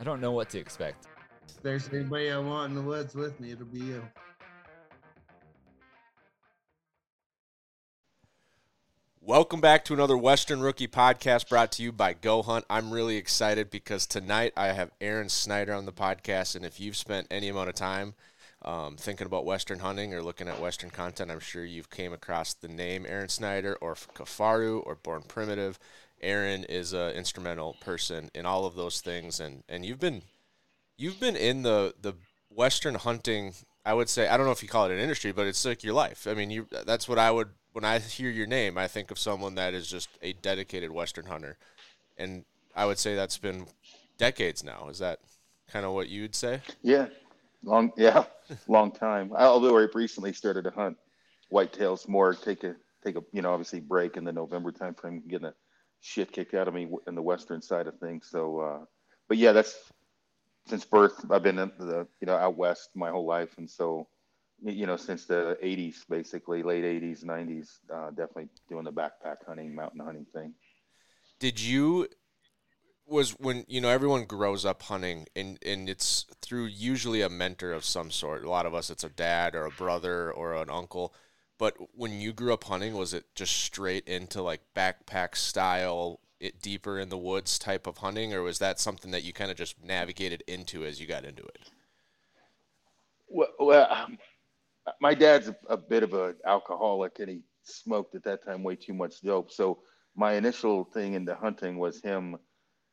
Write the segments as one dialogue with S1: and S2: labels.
S1: I don't know what to expect.
S2: If there's anybody I want in the woods with me, it'll be you.
S3: Welcome back to another Western Rookie podcast brought to you by Go Hunt. I'm really excited because tonight I have Aron Snyder on the podcast. And if you've spent any amount of time um, thinking about Western hunting or looking at Western content, I'm sure you've came across the name Aron Snyder or Kifaru or Born Primitive. Aron is an instrumental person in all of those things, and, and you've been you've been in the the Western hunting. I would say I don't know if you call it an industry, but it's like your life. I mean, you that's what I would when I hear your name, I think of someone that is just a dedicated Western hunter, and I would say that's been decades now. Is that kind of what you would say?
S4: Yeah, long yeah, long time. Although I recently started to hunt whitetails more, take a take a you know obviously break in the November timeframe, getting the shit kicked out of me in the western side of things. So, uh, but yeah, that's since birth. I've been in the you know out west my whole life, and so you know since the 80s basically late 80s 90s uh, definitely doing the backpack hunting mountain hunting thing
S3: did you was when you know everyone grows up hunting and and it's through usually a mentor of some sort a lot of us it's a dad or a brother or an uncle but when you grew up hunting was it just straight into like backpack style it deeper in the woods type of hunting or was that something that you kind of just navigated into as you got into it
S4: well, well um, my dad's a, a bit of an alcoholic and he smoked at that time way too much dope. So my initial thing into hunting was him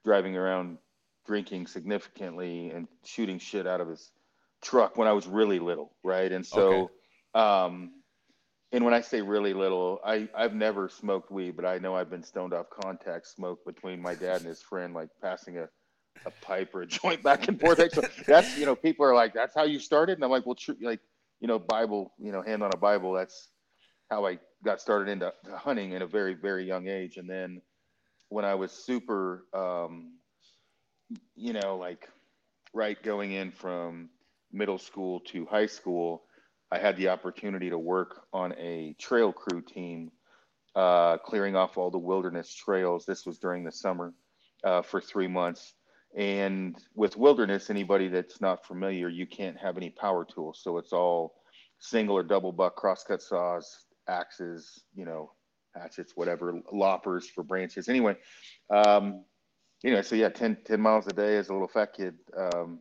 S4: driving around drinking significantly and shooting shit out of his truck when I was really little, right? And so okay. um and when I say really little, I, I've never smoked weed, but I know I've been stoned off contact smoke between my dad and his friend, like passing a, a pipe or a joint back and forth. So that's, you know, people are like, that's how you started. And I'm like, well, tr- like, you know, Bible, you know, hand on a Bible. That's how I got started into hunting in a very, very young age. And then when I was super, um, you know, like right going in from middle school to high school, I had the opportunity to work on a trail crew team, uh, clearing off all the wilderness trails. This was during the summer uh, for three months. And with wilderness, anybody that's not familiar, you can't have any power tools. So it's all single or double buck crosscut saws, axes, you know, hatchets, whatever, loppers for branches. Anyway, um, know, so yeah, 10, 10 miles a day as a little fat kid um,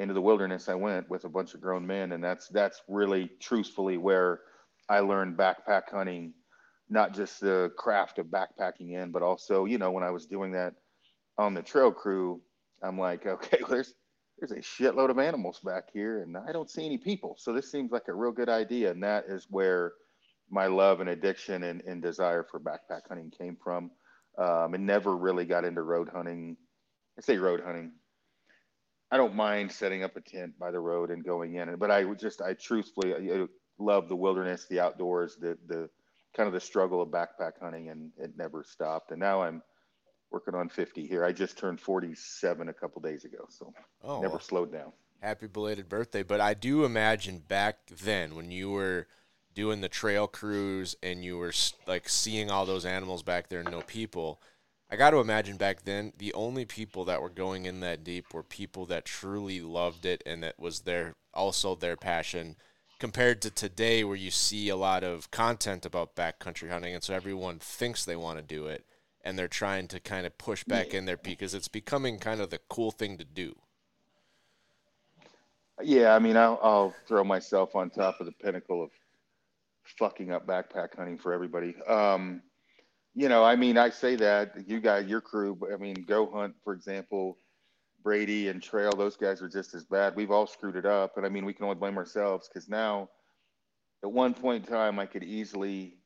S4: into the wilderness. I went with a bunch of grown men, and that's that's really truthfully where I learned backpack hunting, not just the craft of backpacking in, but also, you know, when I was doing that on the trail crew, I'm like, okay, well, there's there's a shitload of animals back here, and I don't see any people. So this seems like a real good idea, and that is where my love and addiction and, and desire for backpack hunting came from. Um, and never really got into road hunting. I say road hunting. I don't mind setting up a tent by the road and going in, but I just, I truthfully I love the wilderness, the outdoors, the the kind of the struggle of backpack hunting, and it never stopped. And now I'm working on 50 here. I just turned 47 a couple days ago, so oh, never slowed down.
S3: Happy belated birthday! But I do imagine back then when you were doing the trail crews and you were like seeing all those animals back there and no people. I got to imagine back then the only people that were going in that deep were people that truly loved it and that was their also their passion compared to today where you see a lot of content about backcountry hunting and so everyone thinks they want to do it and they're trying to kind of push back in there because it's becoming kind of the cool thing to do.
S4: Yeah, I mean, I'll, I'll throw myself on top of the pinnacle of fucking up backpack hunting for everybody. Um, you know, I mean, I say that you guys, your crew, I mean, Go Hunt, for example, Brady and Trail, those guys are just as bad. We've all screwed it up, and I mean, we can only blame ourselves because now, at one point in time, I could easily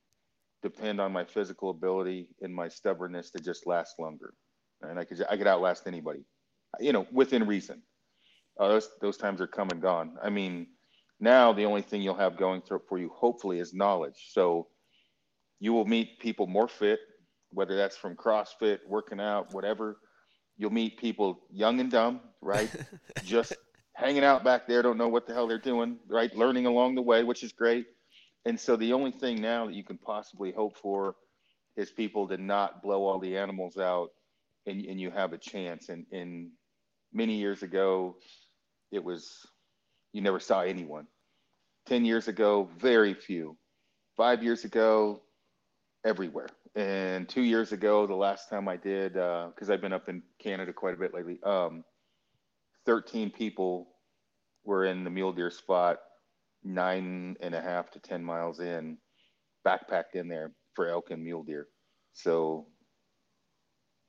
S4: depend on my physical ability and my stubbornness to just last longer. And I could I could outlast anybody, you know, within reason. uh, those those times are come and gone. I mean, now the only thing you'll have going through for you, hopefully, is knowledge. So you will meet people more fit, whether that's from CrossFit, working out, whatever. You'll meet people young and dumb, right? Just hanging out back there, don't know what the hell they're doing, right? Learning along the way, which is great. And so the only thing now that you can possibly hope for is people to not blow all the animals out and, and you have a chance. And, and many years ago, it was, you never saw anyone. 10 years ago, very few. Five years ago, everywhere. And two years ago, the last time I did, because uh, I've been up in Canada quite a bit lately, um, 13 people were in the mule deer spot, nine and a half to 10 miles in, backpacked in there for elk and mule deer. So,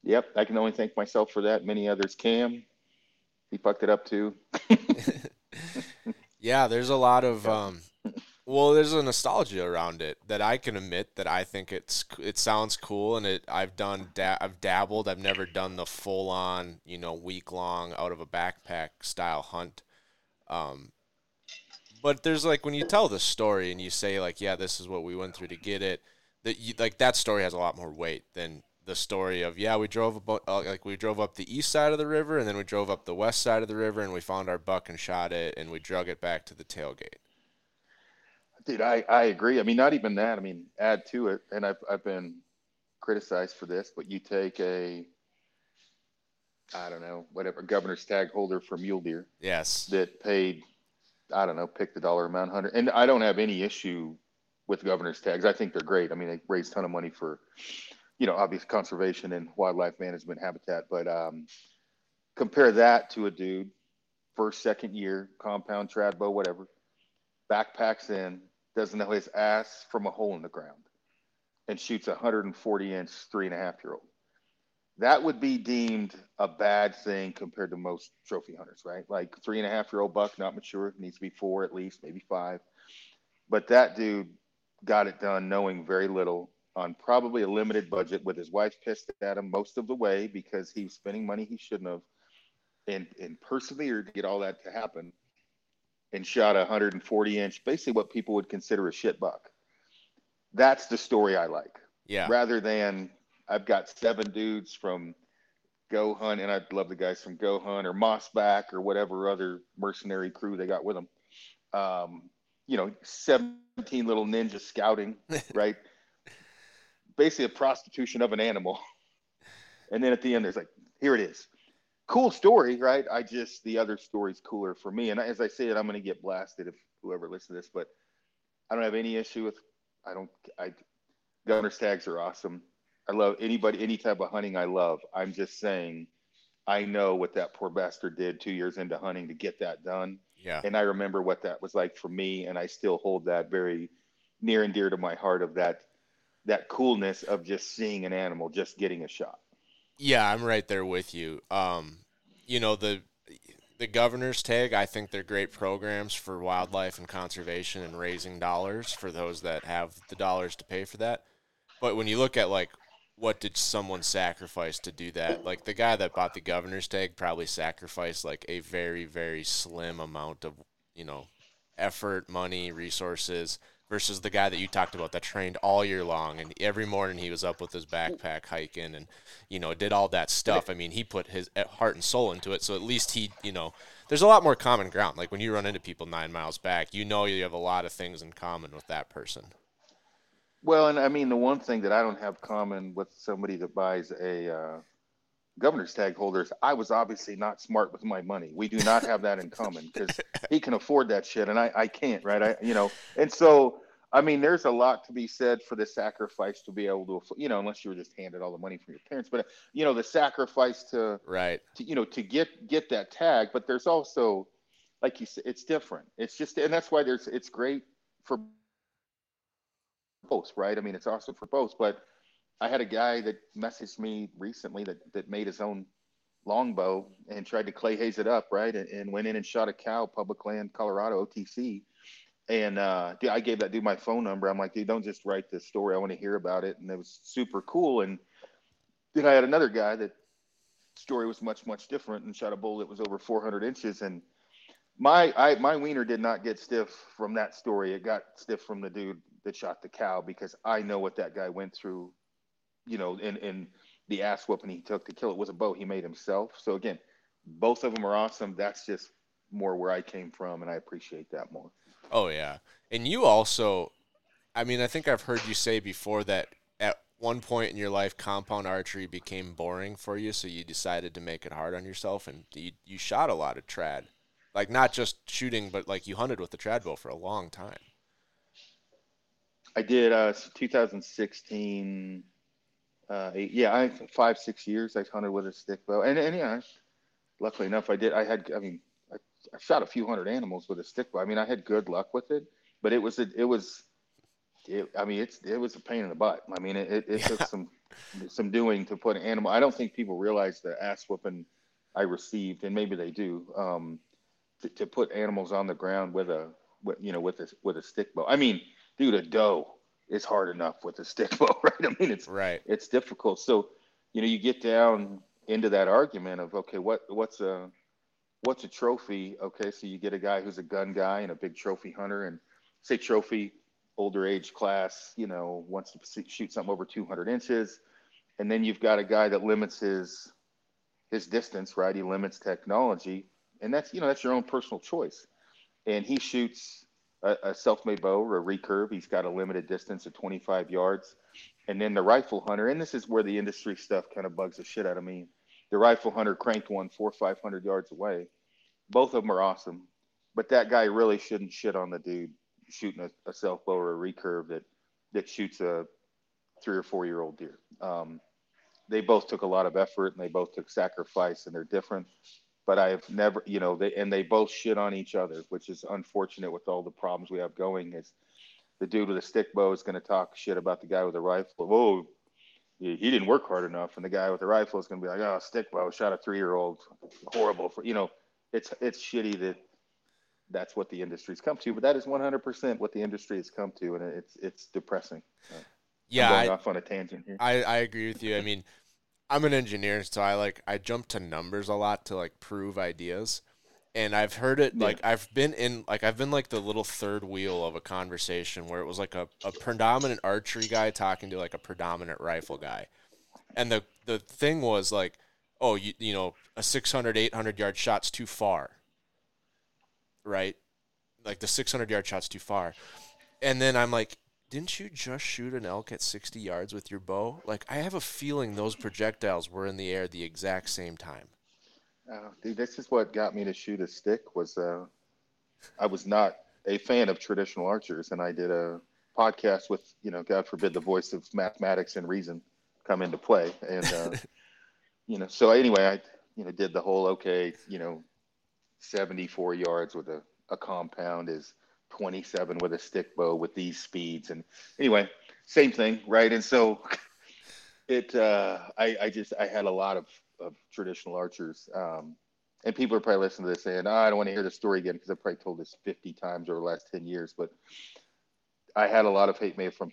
S4: yep, I can only thank myself for that. Many others can. He fucked it up too.
S3: yeah, there's a lot of um, well, there's a nostalgia around it that I can admit that I think it's it sounds cool and it I've done da- I've dabbled. I've never done the full on you know week long out of a backpack style hunt. Um, but there's like when you tell the story and you say like yeah this is what we went through to get it that you, like that story has a lot more weight than the story of yeah we drove about uh, like we drove up the east side of the river and then we drove up the west side of the river and we found our buck and shot it and we drug it back to the tailgate
S4: Dude, I, I agree. I mean, not even that. I mean, add to it, and I've I've been criticized for this, but you take a I don't know, whatever governor's tag holder for mule deer.
S3: Yes.
S4: That paid, I don't know, pick the dollar amount, hundred. And I don't have any issue with governor's tags. I think they're great. I mean, they raise a ton of money for, you know, obvious conservation and wildlife management habitat. But um, compare that to a dude, first, second year, compound, trad bow, whatever, backpacks in, doesn't know his ass from a hole in the ground and shoots a 140 inch three and a half year old. That would be deemed a bad thing compared to most trophy hunters, right? Like three and a half year old buck, not mature, needs to be four at least, maybe five. But that dude got it done knowing very little on probably a limited budget with his wife pissed at him most of the way because he was spending money he shouldn't have and, and persevered to get all that to happen and shot a 140 inch, basically what people would consider a shit buck. That's the story I like.
S3: Yeah.
S4: Rather than I've got seven dudes from Go Hunt, and I love the guys from Go Hunt or Mossback or whatever other mercenary crew they got with them. Um, you know, 17 little ninjas scouting, right? Basically, a prostitution of an animal. And then at the end, there's like, here it is cool story, right? I just the other story's cooler for me. And as I say it, I'm going to get blasted if whoever listens to this, but I don't have any issue with. I don't. I governor's tags are awesome. I love anybody, any type of hunting. I love. I'm just saying, I know what that poor bastard did two years into hunting to get that done.
S3: Yeah.
S4: And I remember what that was like for me, and I still hold that very near and dear to my heart of that that coolness of just seeing an animal just getting a shot.
S3: Yeah, I'm right there with you. Um, you know the the governor's tag. I think they're great programs for wildlife and conservation and raising dollars for those that have the dollars to pay for that. But when you look at like what did someone sacrifice to do that? Like the guy that bought the governor's tag probably sacrificed like a very very slim amount of you know effort, money, resources versus the guy that you talked about that trained all year long and every morning he was up with his backpack hiking and you know did all that stuff. I mean he put his eh, heart and soul into it so at least he you know there's a lot more common ground. Like when you run into people nine miles back you know you have a lot of things in common with that person.
S4: Well and i mean the one thing that i don't have common with somebody that buys a uh, governor's tag holders i was obviously not smart with my money. We do not have that in common because he can afford that shit and I, I can't right? I you know and so i mean there's a lot to be said for the sacrifice to be able to you know unless you were just handed all the money from your parents but you know the sacrifice to
S3: right.
S4: to, you know to get get that tag but there's also like you said it's different. It's just and that's why there's it's great for both right? I mean it's awesome for both but I had a guy that messaged me recently that, that made his own longbow and tried to clay haze it up, right? And, and went in and shot a cow, public land, Colorado, OTC. And uh, I gave that dude my phone number. I'm like, dude, don't just write this story. I want to hear about it. And it was super cool. And then I had another guy that story was much, much different and shot a bull that was over 400 inches. And my I my wiener did not get stiff from that story. It got stiff from the dude that shot the cow because I know what that guy went through, you know, and and the ass whooping he took to kill it was a bow he made himself. So again, both of them are awesome. That's just more where I came from, and I appreciate that more.
S3: Oh yeah, and you also, I mean, I think I've heard you say before that at one point in your life, compound archery became boring for you, so you decided to make it hard on yourself, and you you shot a lot of trad, like not just shooting, but like you hunted with the trad bow for a long time.
S4: I did uh 2016 uh eight, yeah, I five, six years I hunted with a stick bow. And and yeah, luckily enough I did I had I mean I, I shot a few hundred animals with a stick bow. I mean I had good luck with it, but it was a, it was it, I mean it's it was a pain in the butt. I mean it, it, it took some some doing to put an animal I don't think people realize the ass whooping I received, and maybe they do, um, to, to put animals on the ground with a with, you know with a with a stick bow. I mean dude, a doe is hard enough with a stick bow, right? I mean, it's
S3: Right.
S4: it's difficult. So, you know, you get down into that argument of okay, what what's a what's a trophy? Okay, so you get a guy who's a gun guy and a big trophy hunter, and say trophy, older age class, you know, wants to shoot something over 200 inches, and then you've got a guy that limits his his distance, right? He limits technology, and that's you know that's your own personal choice. And he shoots a, a self-made bow or a recurve. He's got a limited distance of 25 yards. And then the rifle hunter, and this is where the industry stuff kind of bugs the shit out of me. The rifle hunter cranked one four, five hundred yards away. Both of them are awesome, but that guy really shouldn't shit on the dude shooting a, a self bow or a recurve that that shoots a three or four year old deer. Um, they both took a lot of effort and they both took sacrifice, and they're different but I've never, you know, they and they both shit on each other, which is unfortunate with all the problems we have going. Is the dude with a stick bow is going to talk shit about the guy with a rifle? Oh, he didn't work hard enough, and the guy with the rifle is going to be like, oh, stick bow shot a three year old, horrible. For you know, it's it's shitty that that's what the industry's come to, but that is 100% what the industry has come to, and it's it's depressing.
S3: Yeah,
S4: I'm going
S3: I,
S4: off on a tangent here.
S3: I, I agree with you. I mean, I'm an engineer, so I like I jump to numbers a lot to like prove ideas. And I've heard it
S4: Yeah.
S3: like I've been in like I've been like the little third wheel of a conversation where it was like a, a predominant archery guy talking to like a predominant rifle guy. And the the thing was like, oh, you you know, a 600 800 yard shot's too far. Right? Like the 600 yard shot's too far. And then I'm like, didn't you just shoot an elk at 60 yards with your bow? Like, I have a feeling those projectiles were in the air the exact same time.
S4: Oh, dude, this is what got me to shoot a stick. Was uh, I was not a fan of traditional archers, and I did a podcast with you know, God forbid, the voice of mathematics and reason come into play, and uh, you know, so anyway, I you know did the whole okay, you know, seventy four yards with a, a compound is twenty seven with a stick bow with these speeds, and anyway, same thing, right? And so it, uh, I, I just I had a lot of of traditional archers. Um, and people are probably listening to this saying, oh, I don't want to hear the story again because I've probably told this 50 times over the last 10 years. But I had a lot of hate mail from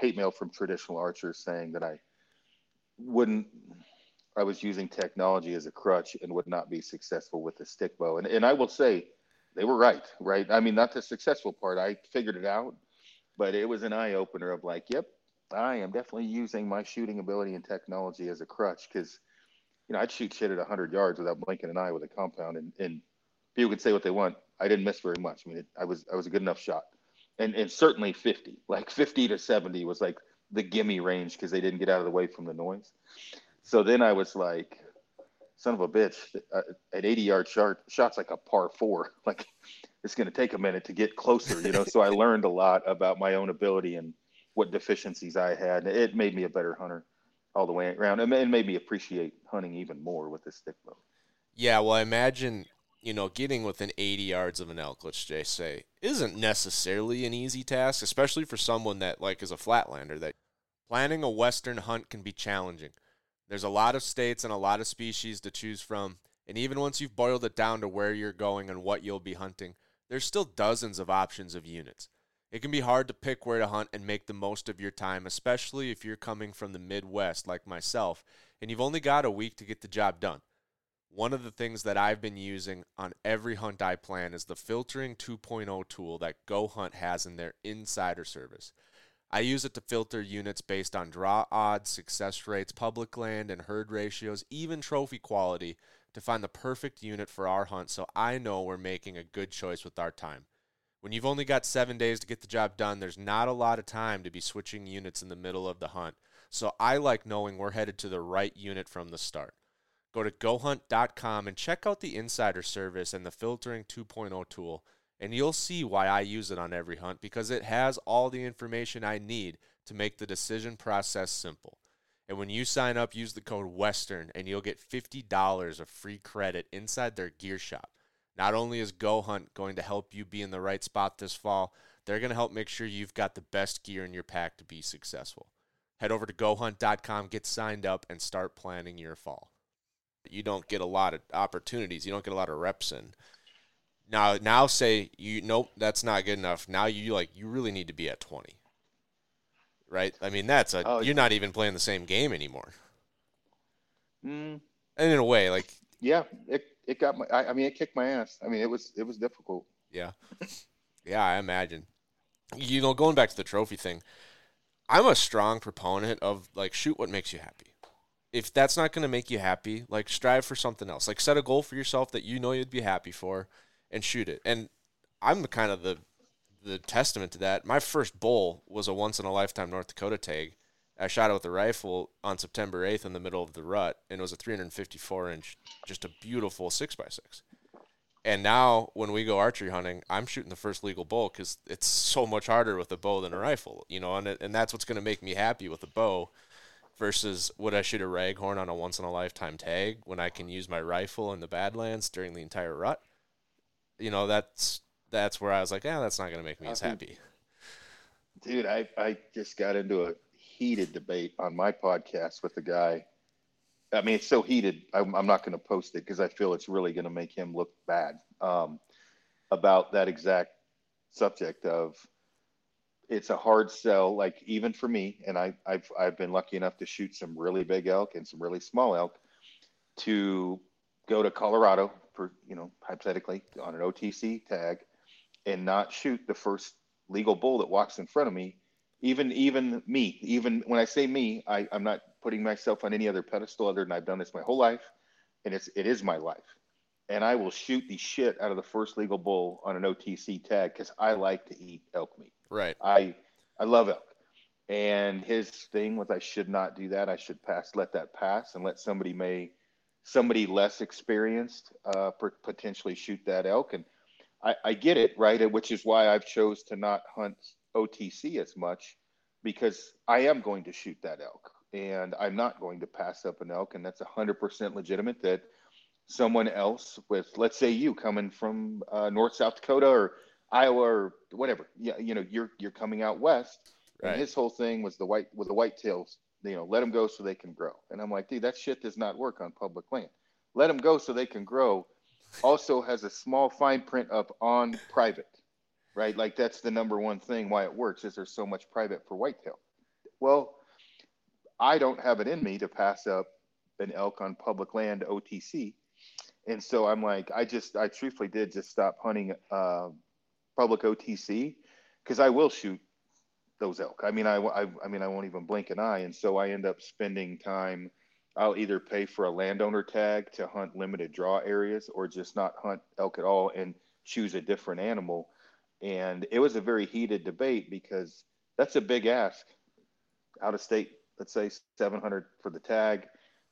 S4: hate mail from traditional archers saying that I wouldn't, I was using technology as a crutch and would not be successful with the stick bow. And, and I will say they were right, right? I mean, not the successful part. I figured it out, but it was an eye opener of like, yep, I am definitely using my shooting ability and technology as a crutch because you know, I'd shoot shit at 100 yards without blinking an eye with a compound, and, and people could say what they want. I didn't miss very much. I mean, it, I was I was a good enough shot, and and certainly 50, like 50 to 70 was like the gimme range because they didn't get out of the way from the noise. So then I was like, son of a bitch, uh, at 80 yard shot, shots like a par four. Like it's going to take a minute to get closer, you know. so I learned a lot about my own ability and what deficiencies I had. It made me a better hunter all the way around. and It made me appreciate hunting even more with this stick bow.
S3: Yeah, well, I imagine, you know, getting within 80 yards of an elk, let's just say, isn't necessarily an easy task, especially for someone that, like, is a flatlander. That planning a western hunt can be challenging. There's a lot of states and a lot of species to choose from, and even once you've boiled it down to where you're going and what you'll be hunting, there's still dozens of options of units. It can be hard to pick where to hunt and make the most of your time, especially if you're coming from the Midwest like myself and you've only got a week to get the job done. one of the things that I've been using on every hunt I plan is the filtering 2.0 tool that Go Hunt has in their insider service. I use it to filter units based on draw odds, success rates, public land and herd ratios, even trophy quality to find the perfect unit for our hunt so I know we're making a good choice with our time. When you've only got seven days to get the job done, there's not a lot of time to be switching units in the middle of the hunt. So I like knowing we're headed to the right unit from the start. Go to gohunt.com and check out the insider service and the filtering 2.0 tool, and you'll see why I use it on every hunt because it has all the information I need to make the decision process simple. And when you sign up, use the code WESTERN and you'll get $50 of free credit inside their gear shop. Not only is Go Hunt going to help you be in the right spot this fall, they're going to help make sure you've got the best gear in your pack to be successful. Head over to gohunt.com, get signed up, and start planning your fall. You don't get a lot of opportunities. You don't get a lot of reps in. Now, now say you nope, that's not good enough. Now you like you really need to be at twenty, right? I mean, that's a
S4: Oh,
S3: you're not even playing the same game anymore.
S4: Mm,
S3: And in a way, like
S4: yeah, it it got my. I, I mean, it kicked my ass. I mean, it was it was difficult.
S3: Yeah. Yeah, I imagine. You know, going back to the trophy thing, I'm a strong proponent of like shoot what makes you happy. If that's not going to make you happy, like strive for something else. Like set a goal for yourself that you know you'd be happy for and shoot it. And I'm the kind of the the testament to that. My first bull was a once in a lifetime North Dakota tag. I shot it with a rifle on September 8th in the middle of the rut, and it was a 354 inch, just a beautiful 6x6. And now, when we go archery hunting, I'm shooting the first legal bull because it's so much harder with a bow than a rifle, you know, and it, and that's what's going to make me happy with a bow. Versus would I shoot a raghorn on a once in a lifetime tag when I can use my rifle in the Badlands during the entire rut? You know, that's that's where I was like, yeah, that's not going to make me as happy.
S4: Dude, I, I just got into a heated debate on my podcast with a guy. I mean, it's so heated, I'm, I'm not going to post it because I feel it's really going to make him look bad um, about that exact subject of it's a hard sell, like even for me, and I, I've, I've been lucky enough to shoot some really big elk and some really small elk to go to Colorado for, you know, hypothetically on an OTC tag and not shoot the first legal bull that walks in front of me even even me even when i say me I, i'm not putting myself on any other pedestal other than i've done this my whole life and it's it is my life. And i will shoot the shit out of the first legal bull on an otc tag because i like to eat elk meat.
S3: Right.
S4: i i love elk. And his thing was i should not do that. I should pass let that pass and let somebody may somebody less experienced uh, per- potentially shoot that elk and I, I get it, right? Which is why I've chose to not hunt OTC as much because I am going to shoot that elk and I'm not going to pass up an elk. And that's 100% legitimate that someone else with, let's say you coming from uh, North, South Dakota or Iowa or whatever, yeah, you know, you're, you're coming out West
S3: Right.
S4: and his whole thing was the white, with the whitetails, you know, let them go so they can grow. And I'm like, dude, that shit does not work on public land. Let them go so they can grow also has a small fine print up on private, right? Like that's the number one thing why it works is there's so much private for whitetail. Well, I don't have it in me to pass up an elk on public land OTC. And so I'm like, I just, I truthfully did just stop hunting uh, public OTC because I will shoot those elk. I mean, I, I, I mean, I won't even blink an eye. And so I end up spending time I'll either pay for a landowner tag to hunt limited draw areas or just not hunt elk at all and choose a different animal. And it was a very heated debate because that's a big ask. Out of state, let's say 700 for the tag,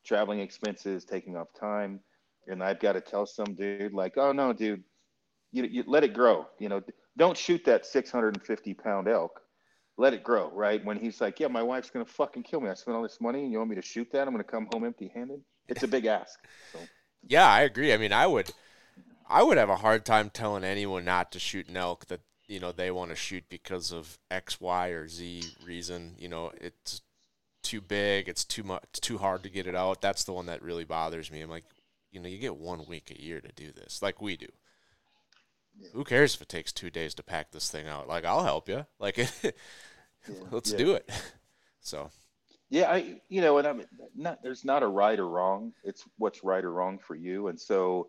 S4: traveling expenses, taking off time. And I've got to tell some dude like, oh no, dude, you, you let it grow. You know, don't shoot that 650 pound elk let it grow, right? When he's like, yeah, my wife's gonna fucking kill me. I spent all this money, and you want me to shoot that? I'm gonna come home empty-handed. It's a big ask. So
S3: Yeah, I agree. I mean, I would, I would have a hard time telling anyone not to shoot an elk that you know they want to shoot because of X, Y, or Z reason. You know, it's too big, it's too much, too hard to get it out. That's the one that really bothers me. I'm like, you know, you get one week a year to do this, like we do. Who cares if it takes two days to pack this thing out? Like, I'll help you. Like, let's
S4: Yeah.
S3: do it. So,
S4: Yeah, I you know, and I'm not there's not a right or wrong. It's what's right or wrong for you. And so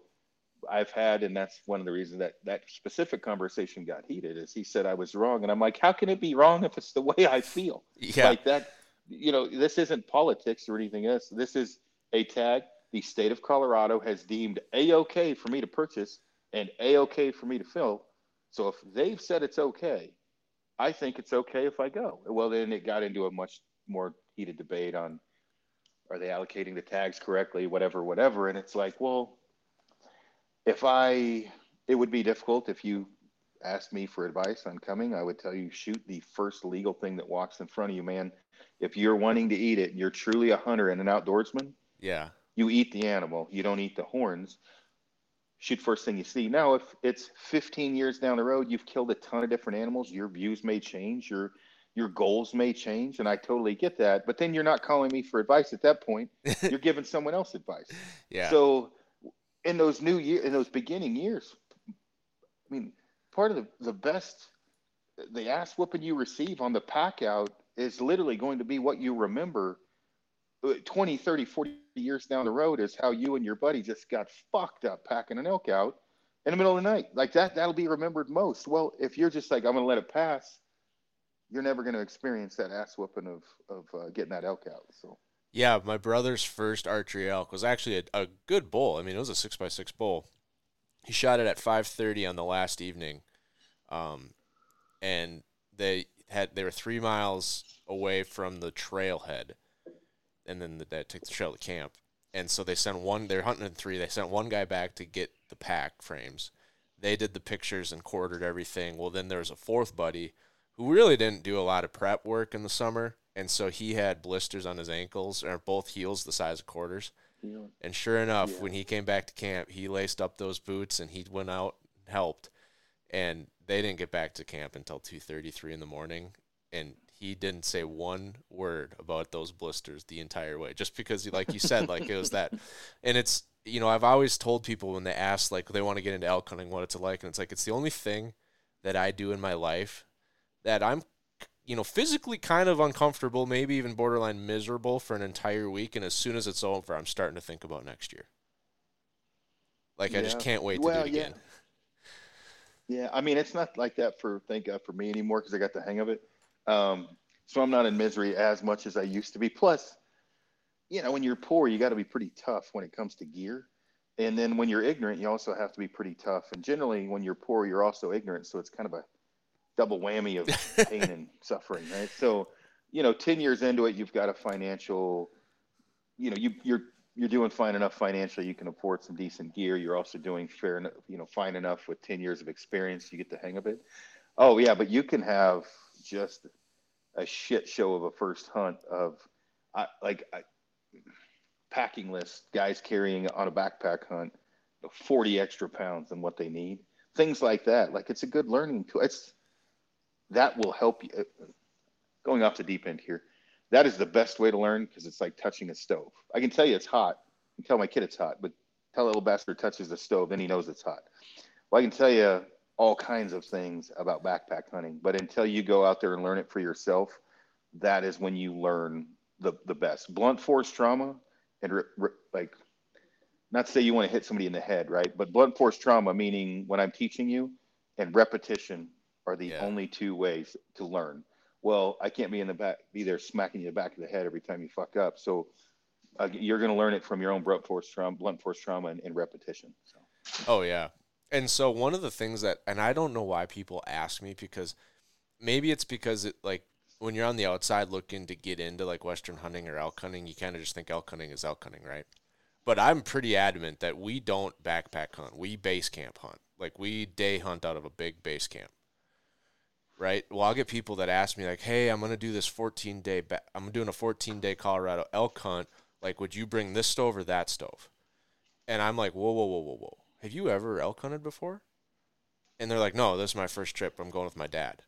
S4: I've had, and that's one of the reasons that that specific conversation got heated, is he said I was wrong, and I'm like, how can it be wrong if it's the way I feel?
S3: Yeah.
S4: Like that, you know, this isn't politics or anything else. This is a tag the state of Colorado has deemed a okay for me to purchase and a okay for me to fill. So if they've said it's okay, I think it's okay if I go. Well, then it got into a much more heated debate on are they allocating the tags correctly, whatever, whatever. And it's like, well, if I, it would be difficult if you asked me for advice on coming. I would tell you shoot the first legal thing that walks in front of you, man. If you're wanting to eat it, and you're truly a hunter and an outdoorsman.
S3: Yeah.
S4: You eat the animal. You don't eat the horns. Shoot first thing you see. Now, if it's 15 years down the road, you've killed a ton of different animals. Your views may change. Your your goals may change, and I totally get that. But then you're not calling me for advice at that point. You're giving someone else advice.
S3: Yeah.
S4: So, in those new year, in those beginning years, I mean, part of the, the best, the ass whooping you receive on the pack out is literally going to be what you remember 20, 30, 40 years down the road is how you and your buddy just got fucked up packing an elk out in the middle of the night. Like that, that'll be remembered most. Well, if you're just like, I'm going to let it pass, you're never going to experience that ass whooping of, of uh, getting that elk out. So.
S3: Yeah, my brother's first archery elk was actually a, a good bull. I mean, it was a six by six bull. He shot it at five thirty on the last evening, um, and they had they were three miles away from the trailhead, and then the, that took the trail to camp. And so they sent one. They're hunting in three. They sent one guy back to get the pack frames. They did the pictures and quartered everything. Well, then there was a fourth buddy who really didn't do a lot of prep work in the summer and so he had blisters on his ankles or both heels the size of quarters.
S4: Yeah.
S3: And sure enough,
S4: Yeah.
S3: when he came back to camp, he laced up those boots and he went out and helped. And they didn't get back to camp until two thirty three in the morning. And he didn't say one word about those blisters the entire way, just because, he, like you said, like it was that. And it's you know I've always told people when they ask like they want to get into elk hunting, what it's like, and it's like it's the only thing that I do in my life that I'm you know, physically kind of uncomfortable, maybe even borderline miserable for an entire week. And as soon as it's over, I'm starting to think about next year. Like, I just can't wait to
S4: Well,
S3: do it
S4: yeah.
S3: again.
S4: Yeah, I mean, it's not like that for thank God for me anymore because I got the hang of it. Um, so I'm not in misery as much as I used to be. Plus, you know, when you're poor, you got to be pretty tough when it comes to gear. And then when you're ignorant, you also have to be pretty tough. And generally, when you're poor, you're also ignorant. So it's kind of a double whammy of pain and suffering, right? So, you know, 10 years into it, you've got a financial, you know, you, you're you're doing fine enough financially. You can afford some decent gear. You're also doing fair, enough, you know, fine enough with 10 years of experience. You get the hang of it. Oh yeah, but you can have just a shit show of a first hunt of, I, like, I, packing list guys carrying on a backpack hunt 40 extra pounds than what they need. Things like that. Like it's a good learning tool. It's that will help you. Uh, going off the deep end here, that is the best way to learn because it's like touching a stove. I can tell you it's hot. I tell my kid it's hot, but tell little bastard touches the stove, then he knows it's hot. Well, I can tell you all kinds of things about backpack hunting, but until you go out there and learn it for yourself, that is when you learn the the best. Blunt force trauma and re, re, like, not to say you want to hit somebody in the head, right? But blunt force trauma, meaning when I'm teaching you, and repetition are the
S3: Yeah.
S4: only two ways to learn. Well, I can't be in the back, be there smacking you in the back of the head every time you fuck up. So uh, you're going to learn it from your own blunt force trauma, blunt force trauma, and, and repetition. So.
S3: Oh yeah. And so one of the things that and I don't know why people ask me because maybe it's because it like when you're on the outside looking to get into like western hunting or elk hunting, you kind of just think elk hunting is elk hunting, right? But I'm pretty adamant that we don't backpack hunt. We base camp hunt. Like we day hunt out of a big base camp. Right? Well, I'll get people that ask me like, "Hey, I'm going to do this 14 day ba- I'm doing a 14 day Colorado elk hunt. Like, would you bring this stove or that stove?" And I'm like, "Whoa, whoa, whoa, whoa, whoa. Have you ever elk hunted before?" And they're like, "No, this is my first trip. I'm going with my dad."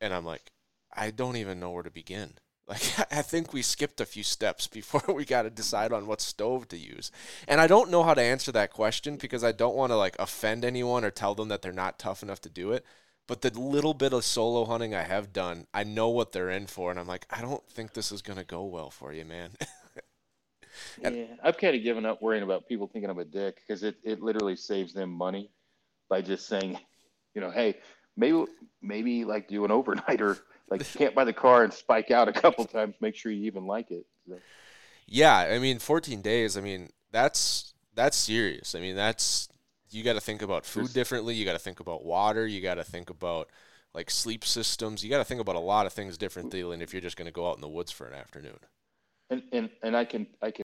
S3: And I'm like, "I don't even know where to begin." Like, I think we skipped a few steps before we got to decide on what stove to use. And I don't know how to answer that question because I don't want to like offend anyone or tell them that they're not tough enough to do it. But the little bit of solo hunting I have done, I know what they're in for, and I'm like, I don't think this is gonna go well for you, man. And-
S4: yeah, I've kind of given up worrying about people thinking I'm a dick because it, it literally saves them money by just saying, you know, hey, maybe maybe like do an overnighter, like camp by the car and spike out a couple times, make sure you even like it. So,
S3: Yeah, I mean, 14 days. I mean, that's that's serious. I mean, that's you got to think about food differently. You got to think about water. You got to think about like sleep systems. You got to think about a lot of things differently than if you're just going to go out in the woods for an afternoon.
S4: and, and and I can I can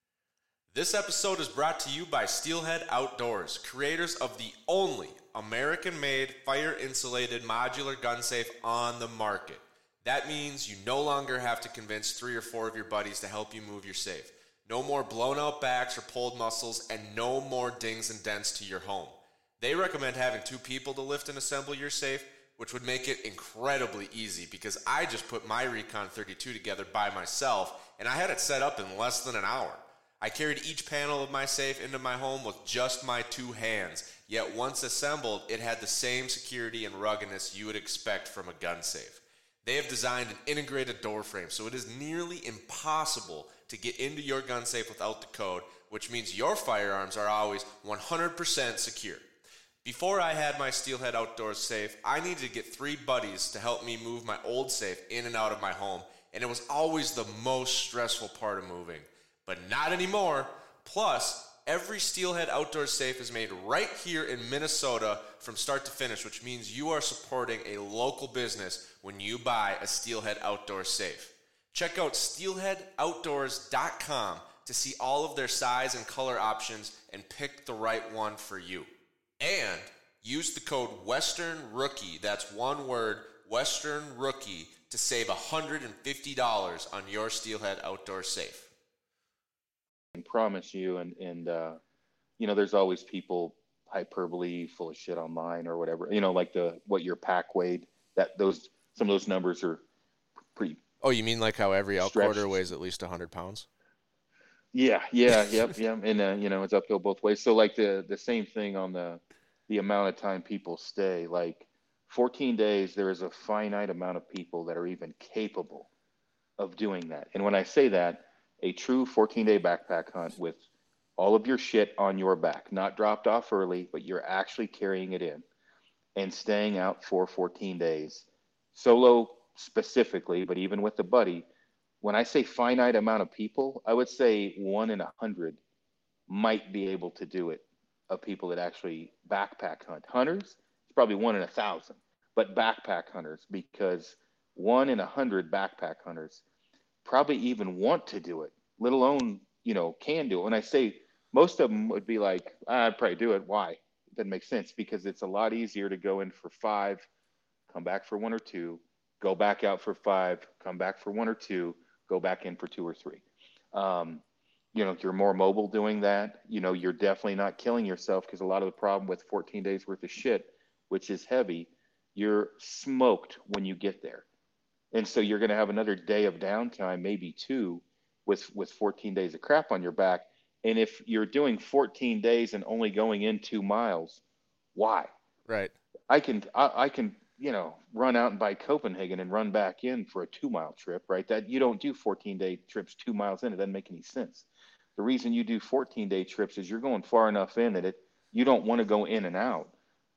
S3: This episode is brought to you by Steelhead Outdoors, creators of the only American made fire insulated modular gun safe on the market. That means you no longer have to convince three or four of your buddies to help you move your safe. No more blown out backs or pulled muscles, and no more dings and dents to your home. They recommend having two people to lift and assemble your safe, which would make it incredibly easy because I just put my Recon 32 together by myself and I had it set up in less than an hour. I carried each panel of my safe into my home with just my two hands, yet once assembled, it had the same security and ruggedness you would expect from a gun safe. They have designed an integrated door frame, so it is nearly impossible to get into your gun safe without the code, which means your firearms are always 100% secure. Before I had my Steelhead Outdoors safe, I needed to get three buddies to help me move my old safe in and out of my home, and it was always the most stressful part of moving. But not anymore. Plus, every Steelhead outdoor safe is made right here in Minnesota from start to finish, which means you are supporting a local business when you buy a Steelhead outdoor safe. Check out steelheadoutdoors.com to see all of their size and color options and pick the right one for you. And use the code Western Rookie, that's one word, Western Rookie, to save $150 on your Steelhead Outdoor safe.
S4: Can promise you and and uh you know there's always people hyperbole full of shit online or whatever you know like the what your pack weighed that those some of those numbers are pretty
S3: Oh, you mean like how every elk quarter weighs at least 100 pounds?
S4: yeah yeah yep yep and uh, you know it's uphill both ways. So like the the same thing on the the amount of time people stay like 14 days there is a finite amount of people that are even capable of doing that. And when i say that a true 14 day backpack hunt with all of your shit on your back, not dropped off early, but you're actually carrying it in and staying out for 14 days, solo specifically, but even with a buddy. When I say finite amount of people, I would say one in a hundred might be able to do it of people that actually backpack hunt. Hunters, it's probably one in a thousand, but backpack hunters, because one in a hundred backpack hunters probably even want to do it, let alone, you know, can do it. When I say most of them would be like, "Ah, I'd probably do it. Why? It doesn't make sense because it's a lot easier to go in for five, come back for one or two, go back out for five, come back for one or two, go back in for two or three. Um, you know, you're more mobile doing that. You know, you're definitely not killing yourself because a lot of the problem with 14 days worth of shit, which is heavy, you're smoked when you get there and so you're going to have another day of downtime maybe two with with 14 days of crap on your back. And if you're doing 14 days and only going in two miles why?
S3: Right.
S4: i can I, I can you know run out and buy copenhagen and run back in for a two mile trip right? That you don't do 14 day trips two miles in it doesn't make any sense. The reason you do 14 day trips is you're going far enough in that it you don't want to go in and out.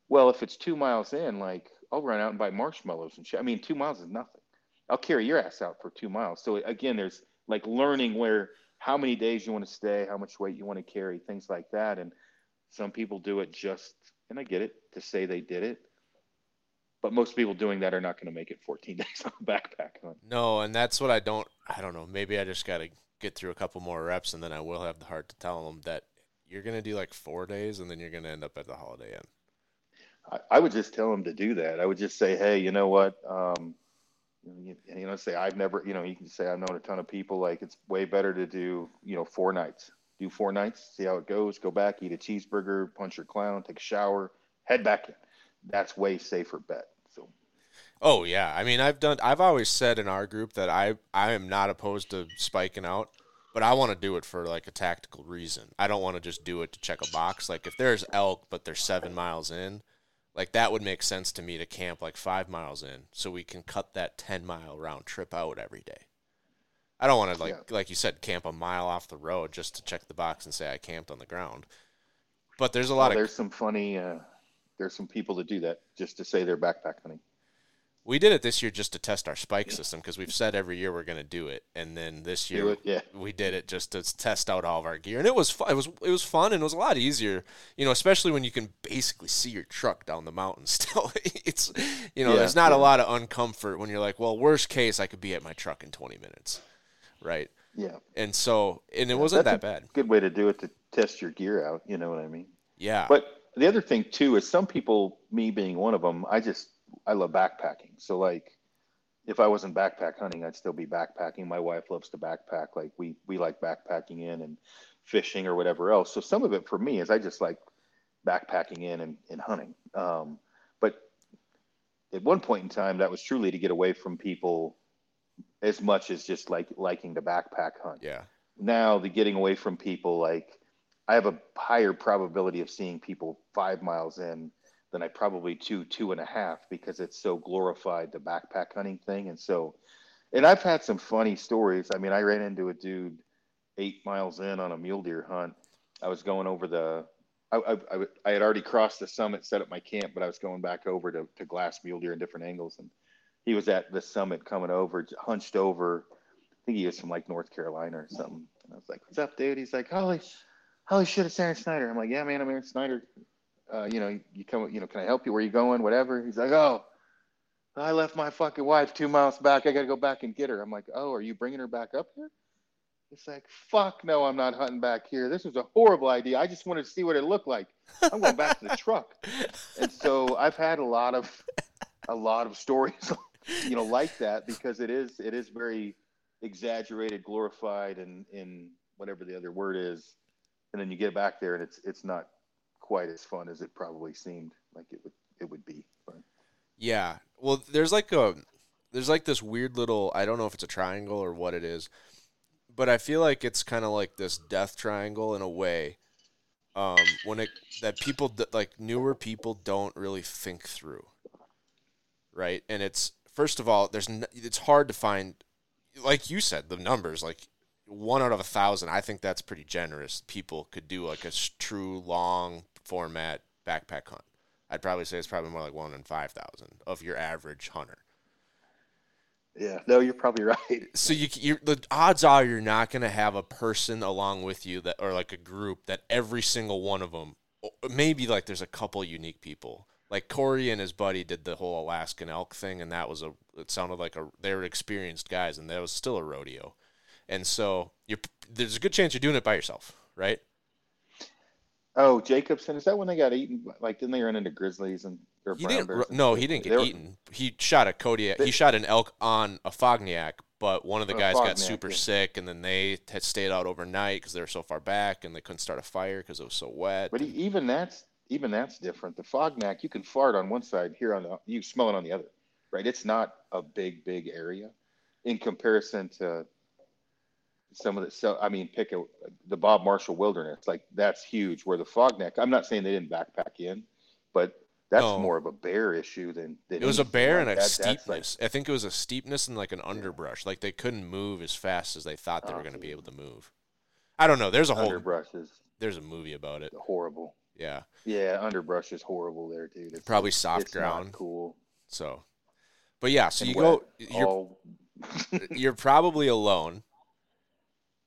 S4: Well if it's two miles in like i'll run out and buy marshmallows and shit. I mean two miles is nothing I'll carry your ass out for two miles. So again, there's like learning where how many days you want to stay, how much weight you want to carry, things like that. And some people do it just, and I get it to say they did it, but most people doing that are not going to make it 14 days on a backpack hunt.
S3: No, and that's what I don't. I don't know. Maybe I just got to get through a couple more reps, and then I will have the heart to tell them that you're gonna do like four days, and then you're gonna end up at the Holiday Inn.
S4: I, I would just tell them to do that. I would just say, hey, you know what? Um, you, you know, say I've never, you know, you can say I've known a ton of people. Like it's way better to do, you know, four nights. Do four nights, see how it goes. Go back, eat a cheeseburger, punch your clown, take a shower, head back in. That's way safer bet. So
S3: Oh yeah, I mean I've done. I've always said in our group that I I am not opposed to spiking out, but I want to do it for like a tactical reason. I don't want to just do it to check a box. Like if there's elk, but they're seven miles in, Like that would make sense to me to camp like five miles in, so we can cut that ten mile round trip out every day. I don't want to like like you said, camp a mile off the road just to check the box and say I camped on the ground. But there's a lot
S4: Well,
S3: of
S4: there's some funny. Uh, there's some people that do that just to say they're backpack hunting.
S3: We did it this year just to test our spike system because we've said every year we're going to do it, and then this year
S4: it, yeah.
S3: we did it just to test out all of our gear, and it was fun. It was it was fun, and it was a lot easier, you know, especially when you can basically see your truck down the mountain. Still, it's you know,
S4: Yeah,
S3: there's not a lot of uncomfort when you're like, well, worst case, I could be at my truck in 20 minutes, right?
S4: Yeah,
S3: And so, and it
S4: Yeah,
S3: wasn't that bad.
S4: good way to do it to test your gear out. You know what I mean?
S3: Yeah,
S4: But the other thing too is some people, me being one of them, I just I love backpacking. So like, if I wasn't backpack hunting, I'd still be backpacking. My wife loves to backpack. Like we we like backpacking in and fishing or whatever else. So some of it for me is I just like backpacking in and, and hunting. Um, but at one point in time, that was truly to get away from people as much as just like liking to backpack hunt
S3: yeah,
S4: now the getting away from people like i have a higher probability of seeing people five miles in than i probably two two and a half because it's so glorified the backpack hunting thing and so and i've had some funny stories i mean i ran into a dude eight miles in on a mule deer hunt i was going over the I, I, I, I had already crossed the summit set up my camp but i was going back over to, to glass mule deer in different angles and he was at the summit coming over hunched over I think he was from like North Carolina or something. And I was like, "What's up, dude?" He's like, "Holy, holy shit, it's Aron Snyder." I'm like, "Yeah, man, I'm Aron Snyder. Uh, you know, you come, you know, can I help you? Where you going? Whatever." He's like, "Oh, I left my fucking wife two miles back. I got to go back and get her." I'm like, "Oh, are you bringing her back up here?" It's like, "Fuck no, I'm not hunting back here. This was a horrible idea. I just wanted to see what it looked like. I'm going back to the truck." And so I've had a lot of, a lot of stories, you know, like that because it is, it is very exaggerated, glorified, and in whatever the other word is, and then you get back there and it's it's not quite as fun as it probably seemed like it would it would be. But
S3: Yeah. Well, there's like a there's like this weird little I don't know if it's a triangle or what it is, but I feel like it's kind of like this death triangle in a way. Um, when it that people like newer people don't really think through, right? And it's first of all, there's n- it's hard to find, like you said, the numbers like one out of a thousand. I think that's pretty generous. People could do like a true long format backpack hunt. I'd probably say it's probably more like one in five thousand of your average hunter.
S4: yeah, no, you're probably right.
S3: So you you the odds are you're not going to have a person along with you that or like a group that every single one of them maybe like there's a couple unique people. Like Corey and his buddy did the whole Alaskan elk thing and that was a it sounded like a they were experienced guys and that was still a rodeo. And so you're there's a good chance you're doing it by yourself, right?
S4: Oh, Jacobson, is that when they got eaten? Like, didn't they run into grizzlies and or
S3: He
S4: brown
S3: didn't.
S4: bears
S3: No, he didn't
S4: They
S3: get
S4: were-
S3: eaten. He shot a Kodiak. He shot an elk on Afognak, but one of the guys got super
S4: yeah.
S3: sick, and then they had stayed out overnight because they were so far back and they couldn't start a fire because it was so wet.
S4: But even that's even that's different. The Afognak, you can fart on one side, here on the you smell it on the other, right? It's not a big big area in comparison to some of the. So I mean, pick a the Bob Marshall Wilderness, like that's huge. Where the Afognak I'm not saying they didn't backpack in, but that's
S3: No.
S4: more of a bear issue than. than
S3: it was a bear
S4: Like,
S3: and a
S4: that- that's like-
S3: steepness. I think it was a steepness and like an underbrush. Like they couldn't move as fast as they thought they were going to be
S4: ah,
S3: able to move. I don't know. There's a whole
S4: underbrush is
S3: there's a movie about it.
S4: horrible.
S3: Yeah,
S4: Yeah, underbrush is horrible there, dude. It's
S3: Probably soft ground.
S4: cool.
S3: so. But yeah, so
S4: and
S3: you go. You're
S4: all
S3: you're probably alone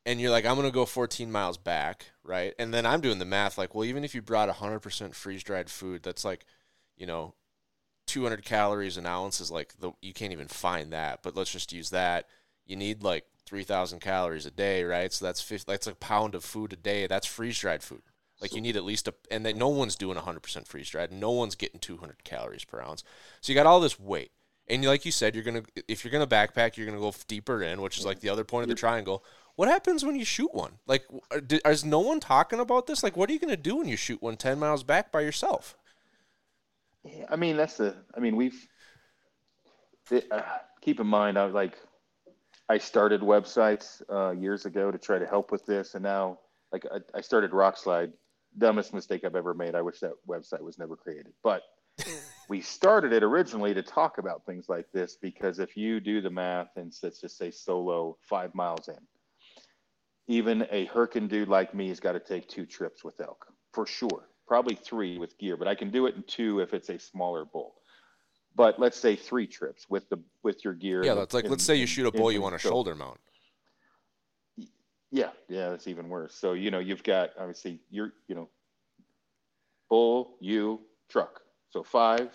S3: and you're like i'm going to go 14 miles back right? And then i'm doing the math like well even if you brought 100% freeze dried food that's like you know 200 calories an ounce is like the you can't even find that but let's just use that. You need like 3000 calories a day right? So that's 50, that's a pound of food a day. That's freeze dried food. Like you need at least a and then no one's doing 100% freeze dried no one's getting 200 calories per ounce. So you got all this weight. And like you said, you're gonna if you're gonna backpack, you're gonna go deeper in, which is like the other point of the triangle. What happens when you shoot one? Like, are- is no one talking about this? Like, what are you gonna do when you shoot one 10 miles back by yourself?
S4: Yeah, I mean that's the. I mean we've. It, uh, keep in mind, I was like, I started websites uh, years ago to try to help with this, and now like I, I started Rokslide. Dumbest mistake I've ever made. I wish that website was never created. But we started it originally to talk about things like this because if you do the math and let's just say solo five miles in, even a Herkin dude like me has got to take two trips with elk for sure. Probably three with gear, but I can do it in two if it's a smaller bull. But let's say three trips with the with your gear.
S3: Yeah, that's like
S4: and-
S3: let's say you shoot a bull you want a shoulder mount.
S4: Yeah, yeah, that's even worse. So you know you've got obviously you're you know bull, you, truck. So five,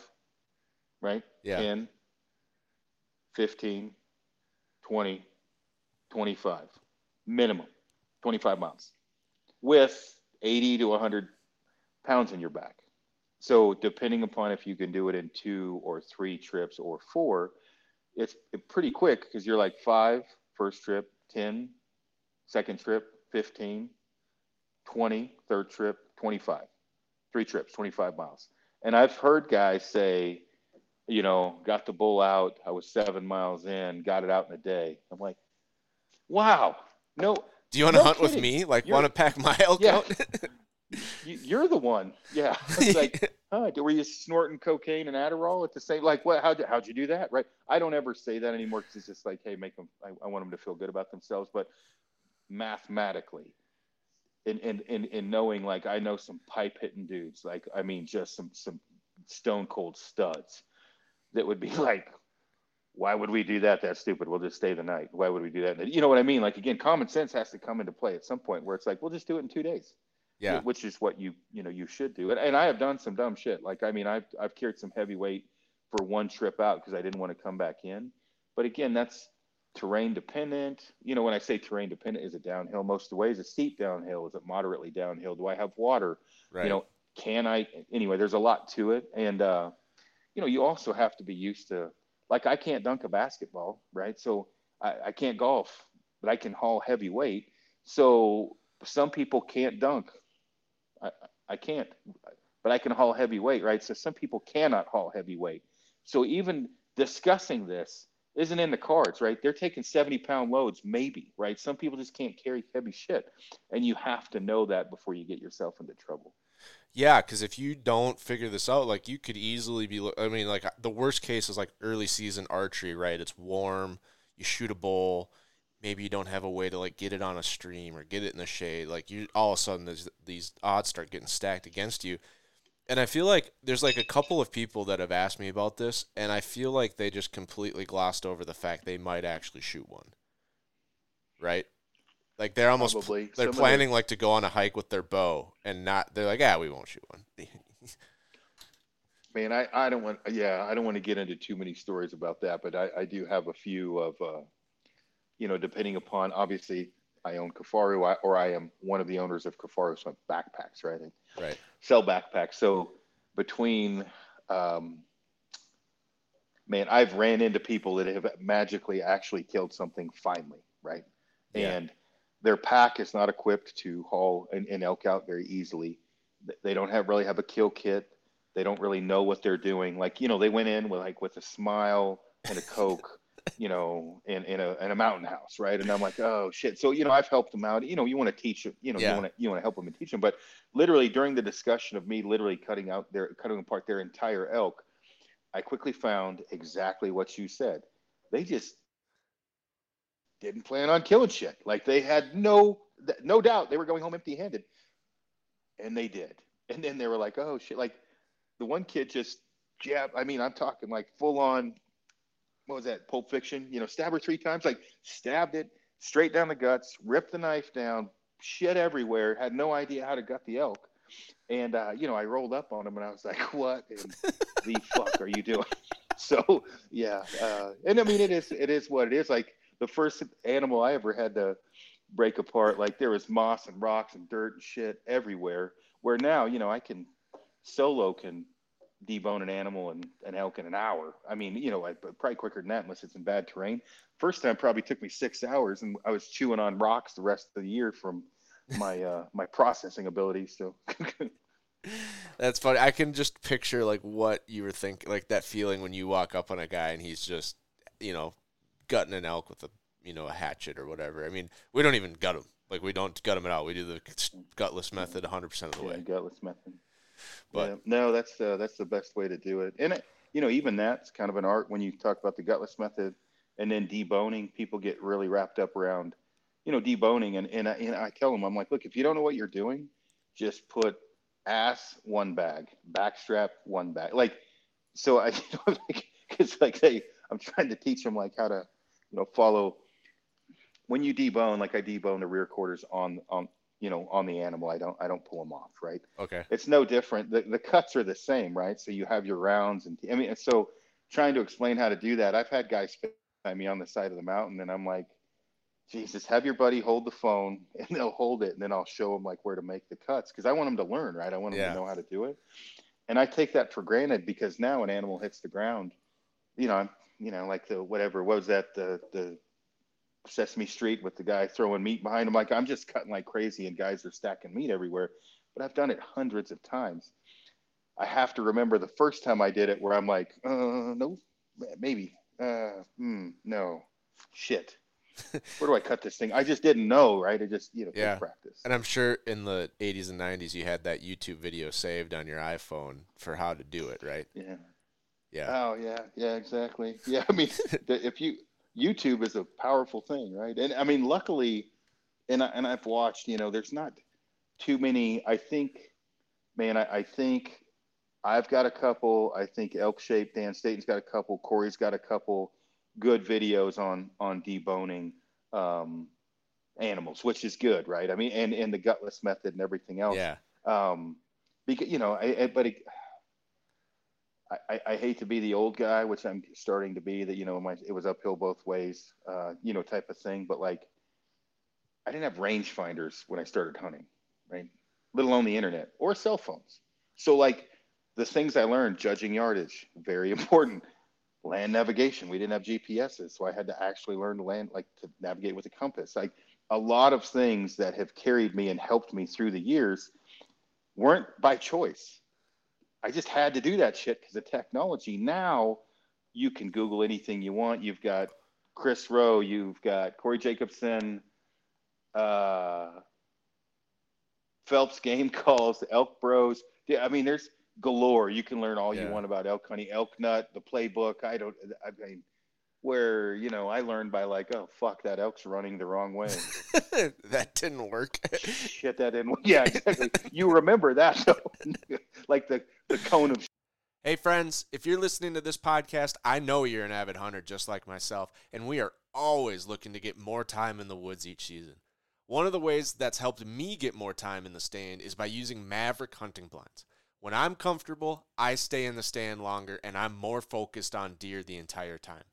S4: right?
S3: Yeah.
S4: 10, 15, 20, 25. Minimum 25 miles with 80 to 100 pounds in your back. So depending upon if you can do it in two or three trips or four, it's pretty quick because you're like five first trip, 10 second trip, 15, 20 third trip, 25. Three trips, 25 miles. And I've heard guys say, you know, got the bull out. I was seven miles in, got it out in a day. I'm like, wow, no,
S3: Do you want to
S4: No
S3: hunt with me? Like, want to pack my elk
S4: Yeah.
S3: out?
S4: you, you're the one. Yeah. It's like, huh, were you snorting cocaine and Adderall at the same? Like, what? How'd you, how'd you do that? Right. I don't ever say that anymore because it's just like, hey, make them. I, I want them to feel good about themselves. But mathematically, in in in, in knowing, like, I know some pipe hitting dudes. Like, I mean, just some some stone cold studs that would be like. Why would we do that? That's stupid. We'll just stay the night. Why would we do that? You know what I mean? Like again, common sense has to come into play at some point where it's like, we'll just do it in two days
S3: yeah.
S4: which is what you you know you should do. And, and I have done some dumb shit. Like I mean, I've I've carried some heavy weight for one trip out because I didn't want to come back in. But again, that's terrain dependent. You know, when I say terrain dependent, is it downhill most of the way? Is it steep downhill? Is it moderately downhill? Do I have water?
S3: Right.
S4: You know, can I? Anyway, there's a lot to it, and uh, you know, you also have to be used to. Like I can't dunk a basketball, right? So I, I can't golf, but I can haul heavy weight. So some people can't dunk. I, I can't, but I can haul heavy weight, right? So some people cannot haul heavy weight. So even discussing this isn't in the cards, right? They're taking 70 pound loads, maybe, right? Some people just can't carry heavy shit. And you have to know that before you get yourself into trouble.
S3: Yeah, because if you don't figure this out, like you could easily be. I mean, like the worst case is like early season archery, right? It's warm, you shoot a bull, maybe you don't have a way to like get it on a stream or get it in the shade. Like you, all of a sudden, these odds start getting stacked against you. And I feel like there's like a couple of people that have asked me about this, and I feel like they just completely glossed over the fact they might actually shoot one. Right? Like they're almost
S4: Probably.
S3: they're
S4: Some of the-
S3: planning like to go on a hike with their bow and not they're like, ah, we won't shoot one.
S4: Man, I, I don't want, yeah, I don't want to get into too many stories about that, but I, I do have a few of, uh, you know, depending upon, obviously, I own Kifaru, I, or I am one of the owners of Kifaru, so backpacks, right? I
S3: right.
S4: sell backpacks. So between, um, man, I've ran into people that have magically actually killed something finally, right?
S3: Yeah.
S4: And their pack is not equipped to haul an, an elk out very easily. They don't have really have a kill kit. They don't really know what they're doing. Like you know, they went in with like with a smile and a coke, you know, in in a in a mountain house, right? And I'm like, oh shit. So you know, I've helped them out. You know, you want to teach them. You know,
S3: Yeah.
S4: you want to you want to help them and teach them. But literally during the discussion of me literally cutting out their cutting apart their entire elk, I quickly found exactly what you said. They just didn't plan on killing shit. Like they had no no doubt they were going home empty handed. And they did. And then they were like, oh shit. Like the one kid just jab I mean, I'm talking like full on what was that, Pulp Fiction? You know, stab her three times, like stabbed it straight down the guts, ripped the knife down, shit everywhere, had no idea how to gut the elk. And uh, you know, I rolled up on him and I was like, "What in the fuck are you doing?" So yeah, uh, and I mean, it is it is what it is. Like the first animal I ever had to break apart, like there was moss and rocks and dirt and shit everywhere. Where now, you know, I can solo can debone an animal and an elk in an hour. I mean, you know, I, probably quicker than that unless it's in bad terrain. First time probably took me six hours, and I was chewing on rocks the rest of the year from my uh, my processing abilities. So
S3: That's funny. I can just picture like what you were thinking, like that feeling when you walk up on a guy and he's just, you know, gutting an elk with a, you know, a hatchet or whatever. I mean, we don't even gut them. Like we don't gut them at all. We do the gutless method 100% of the
S4: yeah,
S3: way.
S4: gutless method.
S3: But
S4: yeah, no, that's uh, that's the best way to do it. And it, you know, even that's kind of an art when you talk about the gutless method and then deboning. People get really wrapped up around, you know, deboning. And and I, and I tell them, I'm like, look, if you don't know what you're doing, just put ass one bag, backstrap one bag. Like, so I, you know, like, it's like they, I'm trying to teach them like how to, you know, follow. When you debone, like I debone the rear quarters on on you know on the animal i don't i don't pull them off right
S3: okay.
S4: it's no different the, the cuts are the same right so you have your rounds and i mean so trying to explain how to do that i've had guys find me on the side of the mountain and i'm like jesus have your buddy hold the phone and they'll hold it and then i'll show them like where to make the cuts because i want them to learn right i want them
S3: Yeah.
S4: to know how to do it and i take that for granted because now an animal hits the ground you know i'm you know like the whatever what was that the the Sesame Street with the guy throwing meat behind him. Like I'm just cutting like crazy, and guys are stacking meat everywhere. But I've done it hundreds of times. I have to remember the first time I did it, where I'm like, uh, no, maybe, uh, hmm, no, shit. Where do I cut this thing? I just didn't know, right? I just, you know,
S3: Yeah.
S4: practice.
S3: And I'm sure in the 80s and 90s you had that YouTube video saved on your iPhone for how to do it, right?
S4: Yeah.
S3: Yeah.
S4: Oh yeah, yeah, exactly. Yeah, I mean, the, if you YouTube is a powerful thing, right? And I mean, luckily, and I, and I've watched, you know, there's not too many. I think, man, I, I think I've got a couple. I think Elk Shape Dan Staton's got a couple. Corey's got a couple good videos on on deboning um, animals, which is good, right? I mean, and and the gutless method and everything else
S3: Yeah.
S4: um, because you know, I, I but it, I, I hate to be the old guy, which I'm starting to be. That you know, my it was uphill both ways, uh, you know, type of thing. But like, I didn't have rangefinders when I started hunting, right? Let alone the internet or cell phones. So like, the things I learned, judging yardage, very important. Land navigation, we didn't have GPSs, so I had to actually learn to land, like to navigate with a compass. Like a lot of things that have carried me and helped me through the years weren't by choice. I just had to do that shit because of technology. Now you can Google anything you want. You've got Chris Rowe, you've got Corey Jacobson, uh, Phelps Game Calls, Elk Bros. Yeah, I mean, there's galore. You can learn all
S3: Yeah.
S4: you want about elk hunting, elk nut, the playbook. I don't, I mean, where, you know, I learned by like, oh, fuck, that elk's running the wrong way.
S3: that didn't work.
S4: Shit, that didn't, yeah, exactly. you remember that, though. like the, the cone of
S3: Hey, friends, if you're listening to this podcast, I know you're an avid hunter just like myself, and we are always looking to get more time in the woods each season. One of the ways that's helped me get more time in the stand is by using Maverick hunting blinds. When I'm comfortable, I stay in the stand longer and I'm more focused on deer the entire time.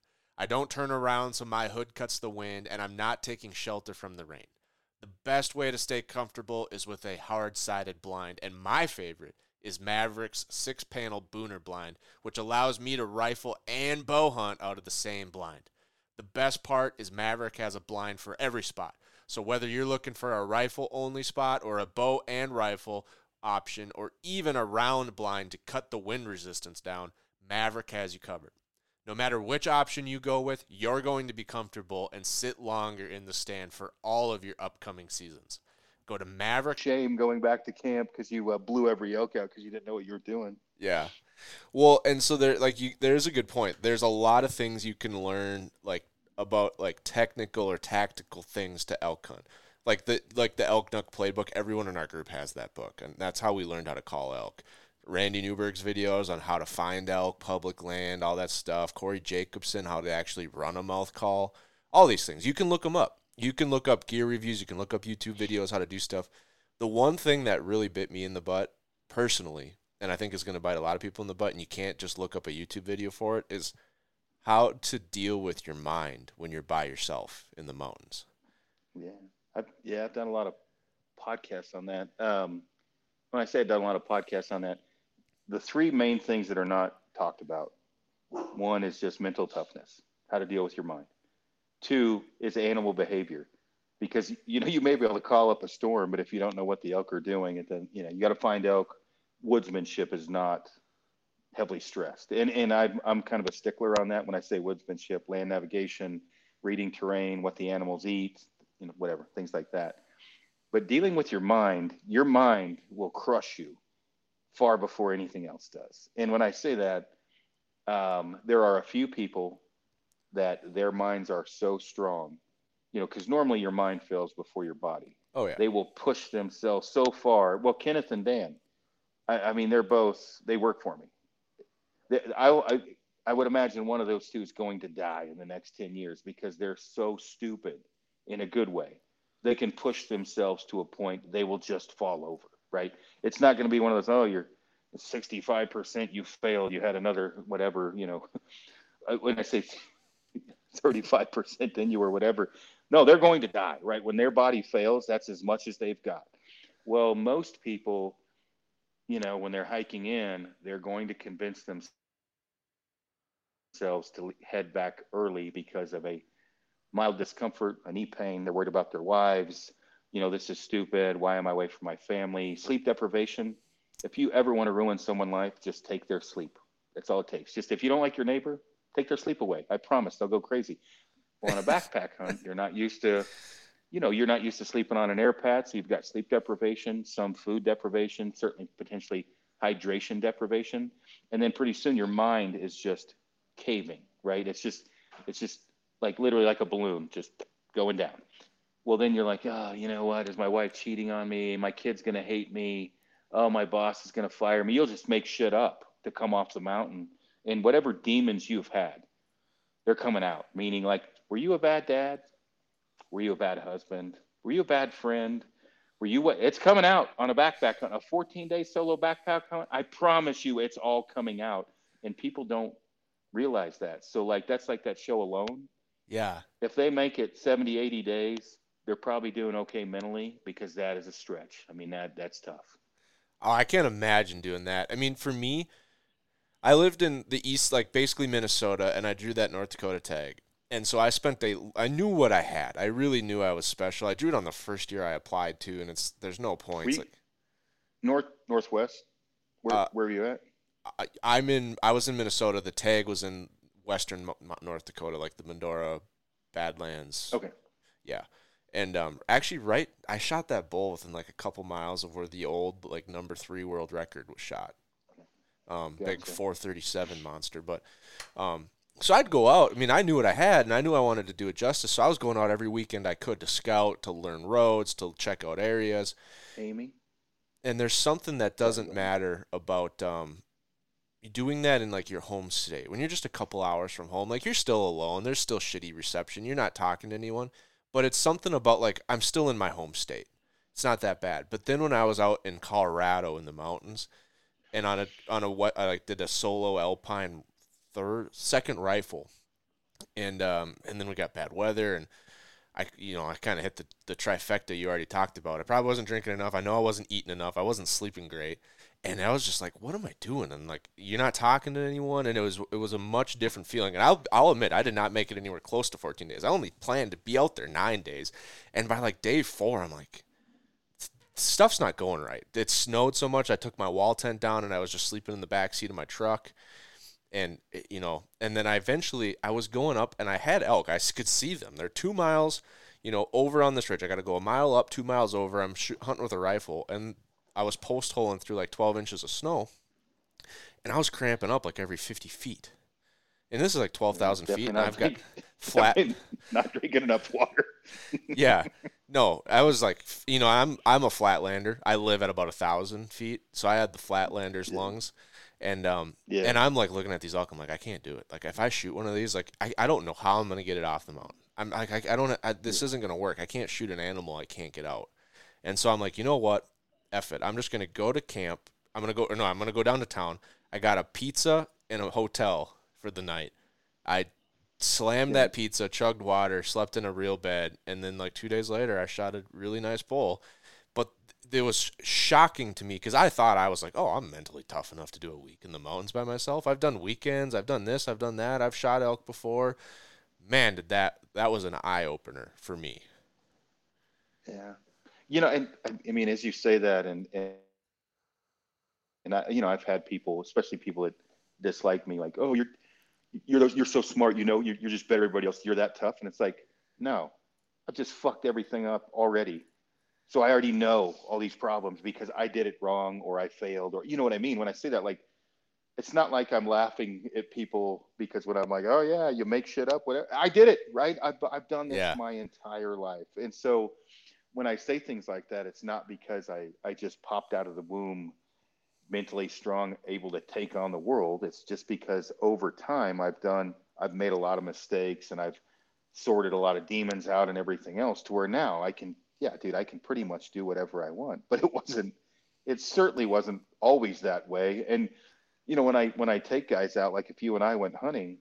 S3: I don't turn around so my hood cuts the wind and I'm not taking shelter from the rain. The best way to stay comfortable is with a hard sided blind, and my favorite is Maverick's six panel Booner blind, which allows me to rifle and bow hunt out of the same blind. The best part is Maverick has a blind for every spot. So whether you're looking for a rifle only spot or a bow and rifle option or even a round blind to cut the wind resistance down, Maverick has you covered. No matter which option you go with, you're going to be comfortable and sit longer in the stand for all of your upcoming seasons. Go to Maverick
S4: shame going back to camp because you uh, blew every elk out because you didn't know what you were doing.
S3: Yeah. Well, and so there like you there's a good point. There's a lot of things you can learn like about like technical or tactical things to elk hunt. Like the like the elk nut playbook, everyone in our group has that book and that's how we learned how to call elk. Randy Newberg's videos on how to find elk, public land, all that stuff. Corey Jacobson, how to actually run a mouth call. All these things. You can look them up. You can look up gear reviews, you can look up YouTube videos how to do stuff. The one thing that really bit me in the butt personally and I think is going to bite a lot of people in the butt, and you can't just look up a YouTube video for it, is how to deal with your mind when you're by yourself in the mountains.
S4: Yeah, I've, yeah, I've done a lot of podcasts on that. Um, when I say I've done a lot of podcasts on that, the three main things that are not talked about one is just mental toughness, how to deal with your mind. Two is animal behavior, because you know you may be able to call up a storm, but if you don't know what the elk are doing, and then you know you got to find elk. Woodsmanship is not heavily stressed, and and I'm I'm kind of a stickler on that when I say woodsmanship, land navigation, reading terrain, what the animals eat, you know, whatever, things like that. But dealing with your mind, your mind will crush you far before anything else does. And when I say that, um, there are a few people that their minds are so strong, you know, because normally your mind fails before your body.
S3: Oh yeah.
S4: They will push themselves so far. Well, Kenneth and Dan, I, I mean, they're both they work for me. They, I, I I would imagine one of those two is going to die in the next ten years because they're so stupid in a good way. They can push themselves to a point they will just fall over. Right? It's not going to be one of those. Oh, you're 65% you failed you had another whatever you know uh, when i say 35% then you were whatever no they're going to die right when their body fails that's as much as they've got well most people you know when they're hiking in they're going to convince themselves to head back early because of a mild discomfort a knee pain they're worried about their wives you know this is stupid why am i away from my family sleep deprivation if you ever want to ruin someone's life, just take their sleep. That's all it takes. Just if you don't like your neighbor, take their sleep away. I promise they'll go crazy. Well, on a backpack hunt, you're not used to, you know, you're not used to sleeping on an air pad. So you've got sleep deprivation, some food deprivation, certainly potentially hydration deprivation. And then pretty soon your mind is just caving, right? It's just, it's just like literally like a balloon just going down. Well, then you're like, oh, you know what? Is my wife cheating on me? My kid's going to hate me oh, my boss is going to fire me. You'll just make shit up to come off the mountain. And whatever demons you've had, they're coming out. Meaning, like, were you a bad dad? Were you a bad husband? Were you a bad friend? Were you what? It's coming out on a backpack hunt, a 14 day solo backpack. I promise you, it's all coming out. And people don't realize that. So, like, that's like that show alone.
S3: Yeah.
S4: If they make it 70, 80 days, they're probably doing okay mentally because that is a stretch. I mean, that that's tough.
S3: Oh, I can't imagine doing that. I mean, for me, I lived in the east, like basically Minnesota, and I drew that North Dakota tag. And so I spent a, I knew what I had. I really knew I was special. I drew it on the first year I applied to, and it's there's no points. Like
S4: North northwest. Where
S3: Uh,
S4: where are you at?
S3: I, I'm in, I was in Minnesota. The tag was in western North Dakota, like the Medora Badlands.
S4: Okay.
S3: Yeah. And um, actually, right, I shot that bull within like a couple miles of where the old like number three world record was shot. Um, big
S4: Gotcha.
S3: 437 monster, but um, so I'd go out. I mean, I knew what I had, and I knew I wanted to do it justice. So I was going out every weekend I could to scout, to learn roads, to check out areas.
S4: Amy.
S3: And there's something that doesn't matter about um, doing that in like your home state. When you're just a couple hours from home, like you're still alone. There's still shitty reception. You're not talking to anyone but it's something about like I'm still in my home state. It's not that bad. But then when I was out in Colorado in the mountains, and on a on a what I like did a solo alpine third second rifle, and um and then we got bad weather and. I, you know, I kind of hit the, the trifecta you already talked about. I probably wasn't drinking enough. I know I wasn't eating enough. I wasn't sleeping great, and I was just like, "What am I doing?" And like, you're not talking to anyone, and it was it was a much different feeling. And I'll I'll admit, I did not make it anywhere close to 14 days. I only planned to be out there nine days, and by like day four, I'm like, stuff's not going right. It snowed so much. I took my wall tent down, and I was just sleeping in the back seat of my truck and it- you know and then i eventually i was going up and i had elk I could see them they're two miles you know over on this ridge i got to go a mile up two miles over i'm shoot, hunting with a rifle and i was post holing through like 12 inches of snow and i was cramping up like every 50 feet. And this is like 12000 feet and i've got flat
S4: not drinking enough water.
S3: yeah. No i was like you know i'm i'm a flatlander. I live at about a thousand feet so i had the flatlander's lungs. And um
S4: Yeah.
S3: and i'm like looking at these elk i'm like i can't do it. Like if i shoot one of these like i, I don't know how i'm gonna get it off the mountain. I'm like i, I don't I, this isn't gonna work. I can't shoot an animal i can't get out. And so i'm like you know what F it i'm just gonna go to camp i'm gonna go or no i'm gonna go down to town i got a pizza and a hotel for the night i slammed that pizza, chugged water, slept in a real bed, and then like two days later, I shot a really nice bull. But it was shocking to me because I thought I was like, oh, I'm mentally tough enough to do a week in the mountains by myself. I've done weekends, I've done this, I've done that, I've shot elk before. Man, did that that was an eye opener for me.
S4: Yeah. You know, and I- mean, as you say that, and and, and I, you know, I've had people, especially people that dislike me, like, oh, you're you're you're so smart, you know, you're, you're just better than everybody else. You're that tough, and it's like, no, I've just fucked everything up already. So I already know all these problems because I did it wrong or I failed or you know what I mean when I say that like it's not like I'm laughing at people because when I'm like, oh yeah, you make shit up, whatever. I did it, right? I've, I've done this
S3: Yeah.
S4: my entire life. And so when I say things like that, it's not because I, I just popped out of the womb mentally strong, able to take on the world. It's just because over time I've done, I've made a lot of mistakes and I've sorted a lot of demons out and everything else to where now I can, yeah, dude, I can pretty much do whatever I want. But it wasn't, it certainly wasn't always that way. And, you know, when I, when I take guys out, like if you and I went hunting,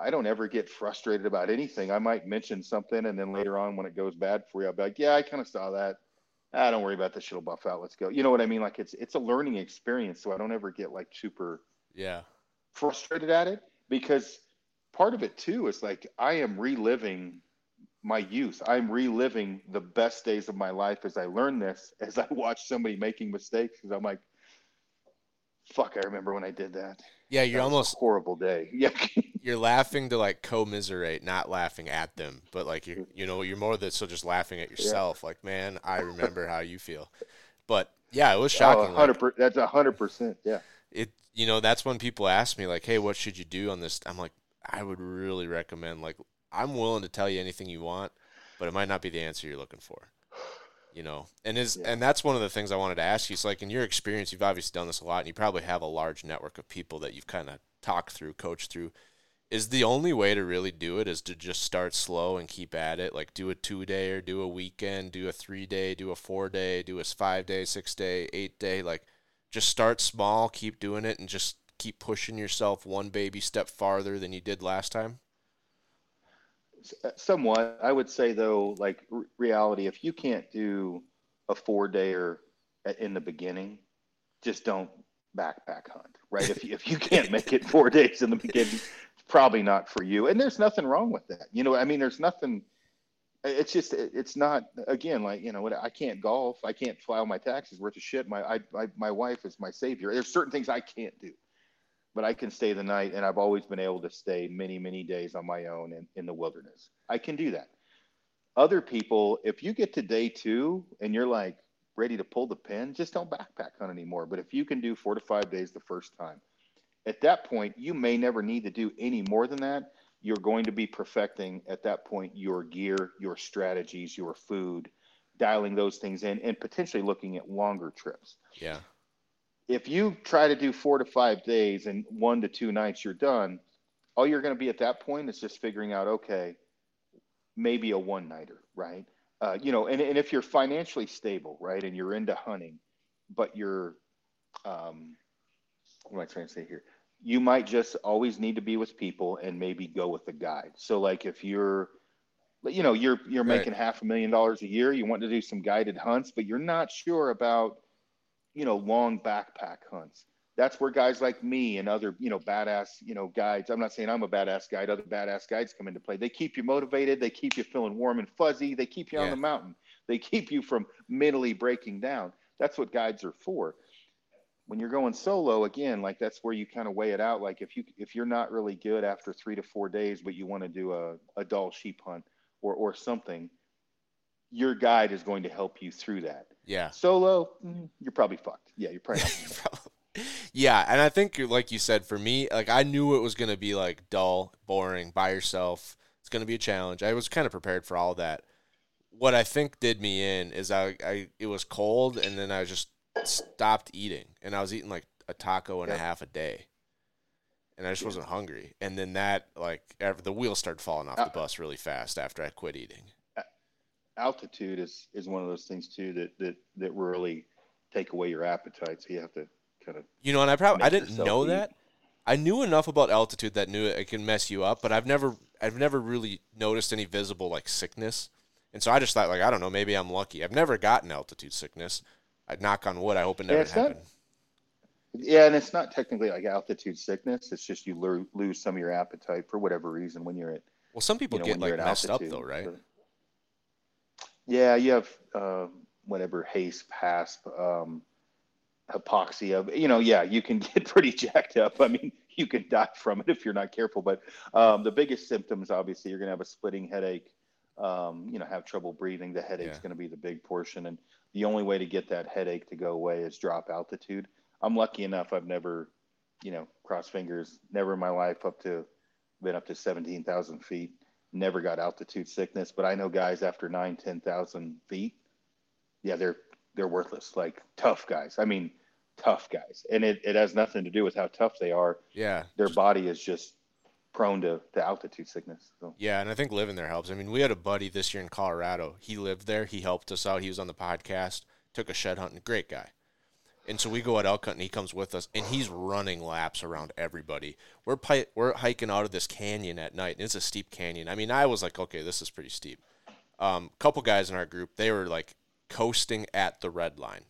S4: I don't ever get frustrated about anything. I might mention something, and then later on, when it goes bad for you, I'll be like, "Yeah, I kind of saw that. Ah, don't worry about this. Shit'll buff out. Let's go." You know what I mean? Like it's it's a learning experience, so I don't ever get like super
S3: Yeah.
S4: frustrated at it because part of it too is like I am reliving my youth. I'm reliving the best days of my life as I learn this, as I watch somebody making mistakes. Because I'm like, "Fuck, I remember when I did that."
S3: Yeah, you're
S4: That was a
S3: almost
S4: horrible day. Yeah.
S3: you're laughing to like commiserate, not laughing at them, but like you you know you're more than so just laughing at yourself. Like, man, I remember how you feel. But yeah, it was
S4: Oh,
S3: shocking. like,
S4: 100 per- that's a hundred percent. Yeah.
S3: it you know that's when people ask me like, hey, what should you do on this? I'm like, I would really recommend like I'm willing to tell you anything you want, but it might not be the answer you're looking for. You know, and is
S4: Yeah.
S3: and that's one of the things I wanted to ask you. It's like in your experience, you've obviously done this a lot, and you probably have a large network of people that you've kind of talked through, coached through. Is the only way to really do it is to just start slow and keep at it? Like do a two day or do a weekend, do a three day, do a four day, do a five day, six day, eight day. Like just start small, keep doing it, and just keep pushing yourself one baby step farther than you did last time.
S4: Uh, Somewhat. I would say though, like r- reality, if you can't do a four dayer in the beginning, just don't backpack hunt, right? if you, if you can't make it four days in the beginning, it's probably not for you. And there's nothing wrong with that. You know, I mean, there's nothing. It's just it's not again like you know what I can't golf, I can't file my taxes worth of shit. My I, I my wife is my savior. There's certain things I can't do. But I can stay the night, and I've always been able to stay many, many days on my own in, in the wilderness. I can do that. Other people, if you get to day two and you're like ready to pull the pin, just don't backpack hunt anymore. But if you can do four to five days the first time, at that point, you may never need to do any more than that. You're going to be perfecting at that point your gear, your strategies, your food, dialing those things in, and potentially looking at longer trips
S3: Yeah.
S4: If you try to do four to five days and one to two nights you're done all you're going to be at that point is just figuring out okay maybe a one nighter right? Uh, you know and, and if you're financially stable right and you're into hunting but you're um, what am i trying to say here? You might just always need to be with people and maybe go with a guide. So like if you're you know you're you're
S3: Right.
S4: making half a million dollars a year you want to do some guided hunts but you're not sure about you know long backpack hunts. That's where guys like me and other you know badass you know guides i'm not saying i'm a badass guide other badass guides come into play. They keep you motivated they keep you feeling warm and fuzzy they keep you on the mountain. They keep you from mentally breaking down. That's what guides are for. When you're going solo again like that's where you kind of weigh it out. Like if you if you're not really good after three to four days but you want to do a, a Dall sheep hunt or or something your guide is going to help you through that
S3: Yeah.
S4: solo mm, you're probably fucked yeah you're probably
S3: Probably. yeah, and I think like you said, for me, like I knew it was gonna be like dull, boring, by yourself. It's gonna be a challenge. I was kind of prepared for all that. What I think did me in is I, I it was cold, and then I just stopped eating, and I was eating like a taco and a half a day, and I just
S4: Yeah.
S3: wasn't hungry. And then that like the wheels started falling off
S4: Uh,
S3: the bus really fast after I quit eating.
S4: Altitude is is one of those things too that that that really take away your appetite so you have to kind of
S3: You know, and I probably I didn't know
S4: eat.
S3: that. I knew enough about altitude that knew it can mess you up, but I've never I've never really noticed any visible like sickness. And so I just thought like I don't know, maybe I'm lucky. I've never gotten altitude sickness. I'd knock on wood. I hope it
S4: Yeah,
S3: never
S4: not-
S3: happened.
S4: yeah and it's not technically like altitude sickness it's just you lose some of your appetite for whatever reason when you're at
S3: Well, some people
S4: you know,
S3: get like messed up
S4: altitude.
S3: though, right?
S4: Yeah you have uh, whatever haze pasp um, hypoxia you know yeah you can get pretty jacked up i mean you can die from it if you're not careful but um, the biggest symptoms obviously you're going to have a splitting headache um, you know have trouble breathing the headache's
S3: Yeah.
S4: going to be the big portion and the only way to get that headache to go away is drop altitude. I'm lucky enough I've never, you know, cross fingers, never in my life up to been up to 17,000 feet, never got altitude sickness, but I know guys after nine, 10,000 feet, yeah, they're, they're worthless, like tough guys. I mean, tough guys. And it, it has nothing to do with how tough they are.
S3: Yeah.
S4: Their body is just prone to, to altitude sickness. So.
S3: Yeah, and I think living there helps. I mean, we had a buddy this year in Colorado. He lived there. He helped us out. He was on the podcast. Took a shed hunting. Great guy. And so we go out elk hunting. He comes with us, and he's running laps around everybody. We're pi- we're hiking out of this canyon at night, and it's a steep canyon. I mean, I was like, okay, this is pretty steep. Um, couple guys in our group, they were like coasting at the red line.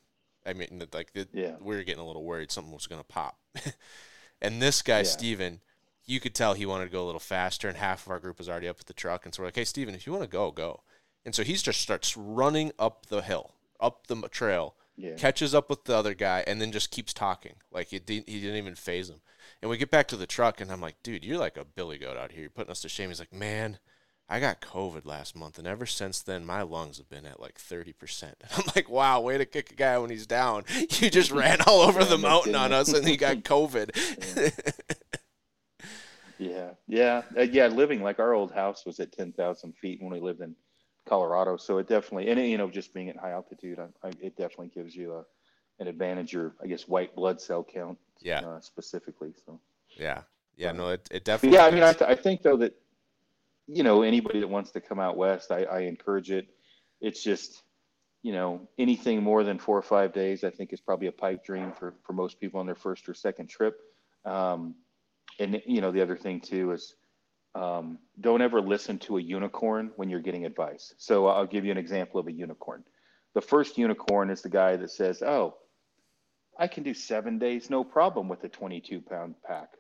S3: I mean, like the,
S4: Yeah.
S3: we were getting a little worried something was going to pop. and this guy,
S4: Yeah.
S3: Steven, you could tell he wanted to go a little faster, and half of our group was already up at the truck. And so we're like, hey, Steven, if you want to go, go. And so he just starts running up the hill, up the trail,
S4: Yeah.
S3: catches up with the other guy, and then just keeps talking. Like he didn't, he didn't even phase him. And we get back to the truck, and I'm like, dude, you're like a billy goat out here. You're putting us to shame. He's like, man, I got COVID last month, and ever since then, my lungs have been at like 30%. And I'm like, wow, way to kick a guy when he's down. You just ran all over the mountain on us, and he got COVID.
S4: Yeah, yeah, uh, yeah. Living like our old house was at ten thousand feet when we lived in Colorado, so it definitely, and you know, just being at high altitude, I, I, it definitely gives you a, an advantage, or I guess white blood cell count,
S3: Yeah.
S4: uh, specifically. So,
S3: yeah. Yeah, no, it, it
S4: but
S3: definitely.
S4: yeah, I mean, I, th- I think though that, you know, anybody that wants to come out west, I, I encourage it. It's just, you know, anything more than four or five days, I think is probably a pipe dream for for most people on their first or second trip. Um, and you know, the other thing too is um, don't ever listen to a unicorn when you're getting advice. So I'll give you an example of a unicorn. The first unicorn is the guy that says, "Oh, I can do seven days, no problem with a 22 pound pack.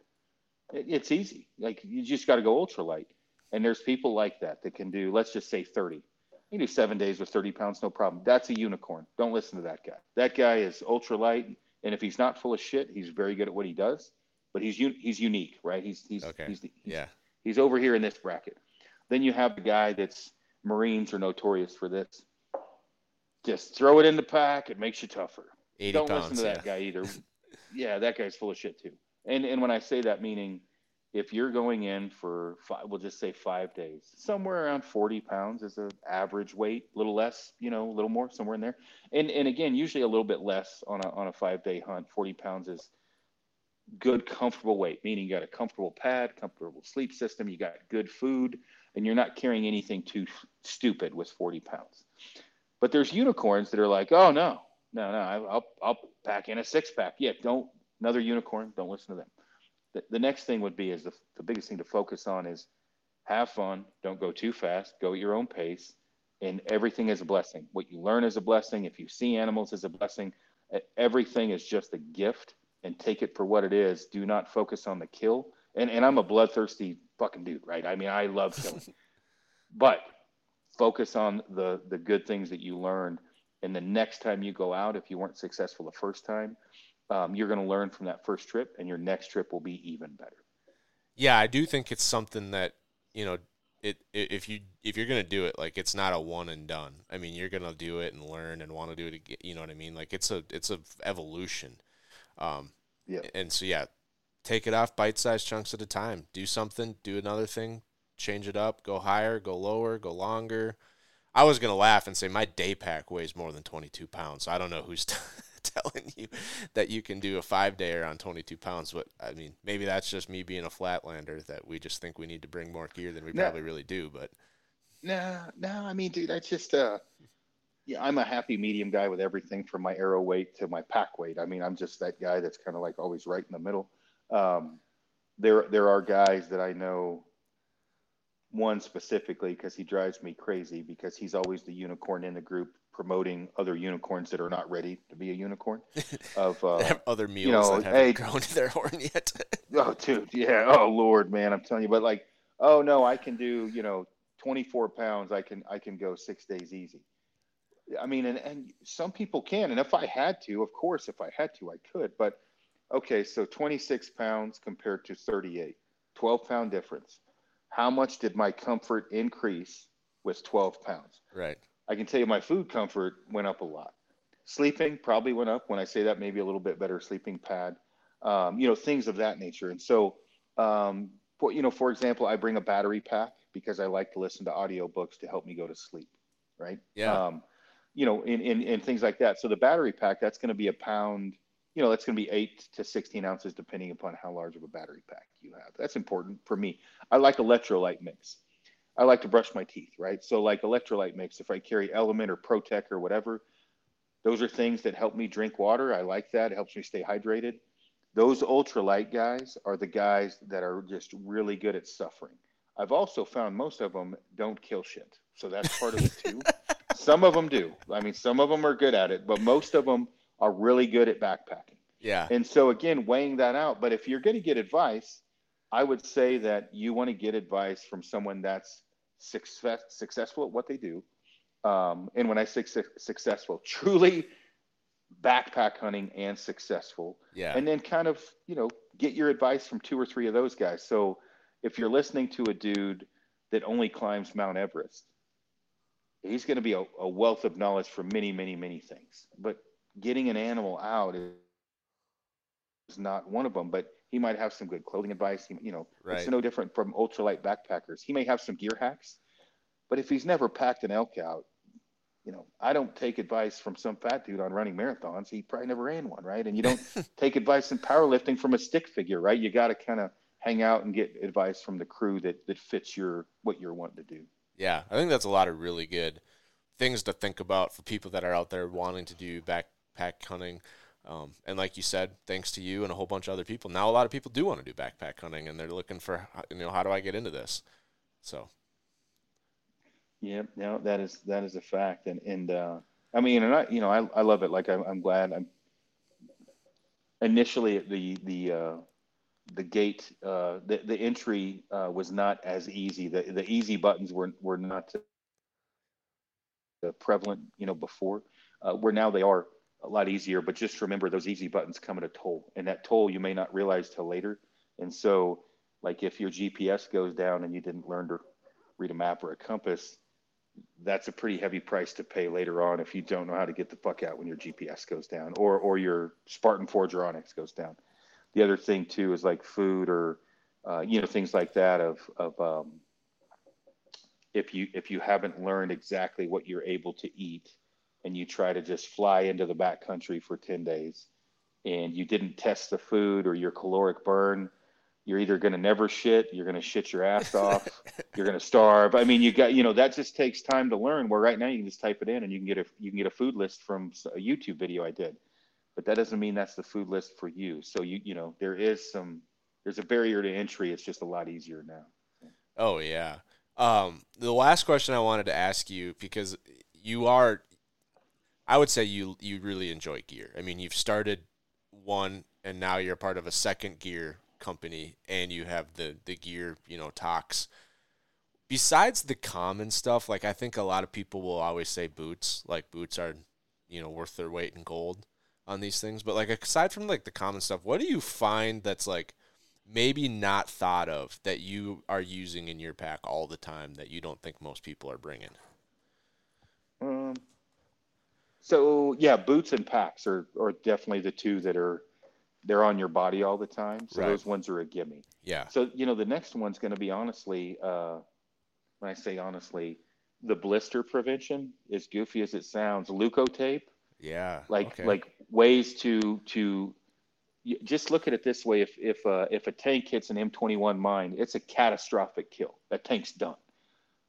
S4: It- It's easy. Like you just got to go ultralight." And there's people like that that can do, let's just say 30. You can do seven days with 30 pounds, no problem. That's a unicorn. Don't listen to that guy. That guy is ultralight, and if he's not full of shit, he's very good at what he does. But he's he's unique, right? He's he's
S3: Okay.
S4: he's, the, he's
S3: yeah.
S4: He's over here in this bracket. Then you have the guy that's Marines are notorious for this. Just throw it in the pack. It makes you tougher. Don't
S3: pounds.
S4: listen to that
S3: yeah.
S4: guy either. yeah, that guy's full of shit too. And and when I say that, meaning if you're going in for five, we'll just say five days, somewhere around 40 pounds is an average weight, a little less, you know, a little more, somewhere in there. And and again, usually a little bit less on a on a five day hunt. 40 pounds is good, comfortable weight, meaning you got a comfortable pad, comfortable sleep system, you got good food, and you're not carrying anything too stupid with 40 pounds. But there's unicorns that are like, oh no, no, no, I'll I'll pack in a six pack. Yeah, don't another unicorn. Don't listen to them. The, the next thing would be is the the biggest thing to focus on is have fun. Don't go too fast. Go at your own pace. And everything is a blessing. What you learn is a blessing. If you see animals is a blessing. Everything is just a gift and take it for what it is. Do not focus on the kill. And and I'm a bloodthirsty fucking dude, right? I mean, I love killing. but focus on the the good things that you learned. And the next time you go out, if you weren't successful the first time, um, you're going to learn from that first trip, and your next trip will be even better.
S3: Yeah, I do think it's something that you know. It, if you if you're gonna do it, like it's not a one and done. I mean, you're gonna do it and learn and want to do it again. You know what I mean? Like it's a it's a evolution. Um,
S4: Yeah.
S3: And so yeah, take it off bite-sized chunks at a time. Do something, do another thing, change it up, go higher, go lower, go longer. I was gonna laugh and say my day pack weighs more than 22 pounds. So I don't know who's telling you that you can do a five dayer on 22 pounds. But I mean, maybe that's just me being a flatlander that we just think we need to bring more gear than we
S4: No.
S3: probably really do. But
S4: No, no, I mean, dude, I just, uh, yeah, I'm a happy medium guy with everything from my arrow weight to my pack weight. I mean, I'm just that guy that's kind of like always right in the middle. Um, there, there are guys that I know. One specifically because he drives me crazy because he's always the unicorn in the group promoting other unicorns that are not ready to be a unicorn. Of uh,
S3: other meals
S4: know,
S3: that haven't
S4: hey-
S3: grown their horn yet.
S4: Oh, dude, yeah. Oh, Lord, man, I'm telling you. But like, oh no, I can do, you know, 24 pounds. I can, I can go six days easy. I mean, and and some people can, and if I had to, of course, if I had to, I could. But okay, so 26 pounds compared to 38, 12 pound difference. How much did my comfort increase with 12 pounds?
S3: right.
S4: I can tell you my food comfort went up a lot. sleeping probably went up. When I say that, maybe a little bit better sleeping pad, um, you know, things of that nature. And so, um, for, you know, for example, I bring a battery pack because I like to listen to audiobooks to help me go to sleep, right?
S3: Yeah.
S4: Um, you know, in, in, in things like that. So the battery pack, that's going to be a pound, you know, that's going to be eight to 16 ounces, depending upon how large of a battery pack you have. That's important for me. I like electrolyte mix. I like to brush my teeth, right? So like electrolyte mix, if I carry Element or Protec or whatever, those are things that help me drink water. I like that. It helps me stay hydrated. Those ultralight guys are the guys that are just really good at suffering. I've also found most of them don't kill shit. So that's part of it too. some of them do. I mean, some of them are good at it, but most of them are really good at backpacking.
S3: Yeah.
S4: And so again, weighing that out. But if you're going to get advice, I would say that you want to get advice from someone that's success, successful at what they do. Um, and when I say su- successful, truly backpack hunting and successful.
S3: Yeah.
S4: And then kind of, you know, get your advice from two or three of those guys. So if you're listening to a dude that only climbs Mount Everest, he's going to be a, a wealth of knowledge for many, many, many things. But getting an animal out is not one of them, but he might have some good clothing advice. He, you know,
S3: Right.
S4: it's no different from ultralight backpackers. He may have some gear hacks, but if he's never packed an elk out, you know, I don't take advice from some fat dude on running marathons. He probably never ran one, right? And you don't take advice in powerlifting from a stick figure, right? You got to kind of hang out and get advice from the crew that that fits your what you're wanting to do.
S3: Yeah, I think that's a lot of really good things to think about for people that are out there wanting to do backpack hunting. Um, and like you said, thanks to you and a whole bunch of other people, now a lot of people do want to do backpack hunting, and they're looking for, you know, how do I get into this? So
S4: Yeah, no, that is that is a fact, and and uh, I mean, and I, you know, I, I love it. Like I'm, I'm glad. I'm initially the the uh, the gate, uh, the the entry uh, was not as easy. The the easy buttons were were not prevalent, you know, before. Uh, where now they are a lot easier. But just remember, those easy buttons come at a toll, and that toll you may not realize till later. And so, like if your GPS goes down and you didn't learn to read a map or a compass, that's a pretty heavy price to pay later on if you don't know how to get the fuck out when your GPS goes down or or your Spartan Forge onX goes down. The other thing too is like food or uh, you know things like that of of um, if you if you haven't learned exactly what you're able to eat and you try to just fly into the back country for 10 days and you didn't test the food or your caloric burn you're either going to never shit you're going to shit your ass off you're going to starve. I mean you got you know that just takes time to learn where right now you can just type it in and you can get a you can get a food list from a youtube video i did but that doesn't mean that's the food list for you so you you know there is some there's a barrier to entry it's just a lot easier now
S3: Oh yeah. Um, the last question I wanted to ask you because you are, I would say you you really enjoy gear. I mean, you've started one, and now you're part of a second gear company, and you have the the gear, you know, talks. Besides the common stuff, like I think a lot of people will always say boots, like boots are, you know, worth their weight in gold on these things. But like aside from like the common stuff, what do you find that's like maybe not thought of that you are using in your pack all the time that you don't think most people are bringing?
S4: Um, so yeah, boots and packs are, are definitely the two that are they're on your body all the time. So
S3: Right.
S4: those ones are a gimme.
S3: Yeah.
S4: So you know the next one's going to be honestly, uh, when I say honestly, the blister prevention. As goofy as it sounds, leukotape,
S3: Yeah.
S4: like
S3: okay.
S4: like ways to to just look at it this way: if if uh, if a tank hits an M21 mine, it's a catastrophic kill. That tank's done.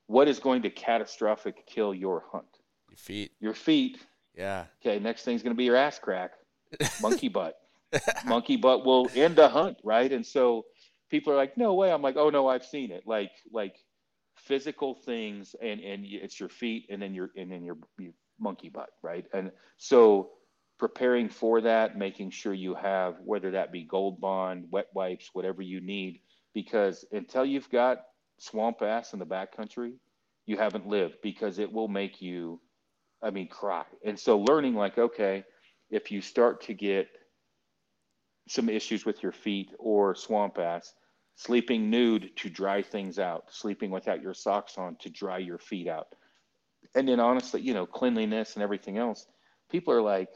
S4: What is going to catastrophic kill your hunt?
S3: your feet.
S4: Your feet.
S3: Yeah.
S4: Okay, next thing's going to be your ass crack, monkey butt. monkey butt will end a hunt, right? And so people are like, "No way." I'm like, "Oh no, I've seen it." Like like physical things, and and it's your feet, and then your and then your, your monkey butt, right? And so preparing for that, making sure you have whether that be Gold Bond, wet wipes, whatever you need, because until you've got swamp ass in the backcountry, you haven't lived because it will make you I mean, cry. And so learning, like, okay, if you start to get some issues with your feet or swamp ass, sleeping nude to dry things out, sleeping without your socks on to dry your feet out. And then honestly, you know, cleanliness and everything else. people are like,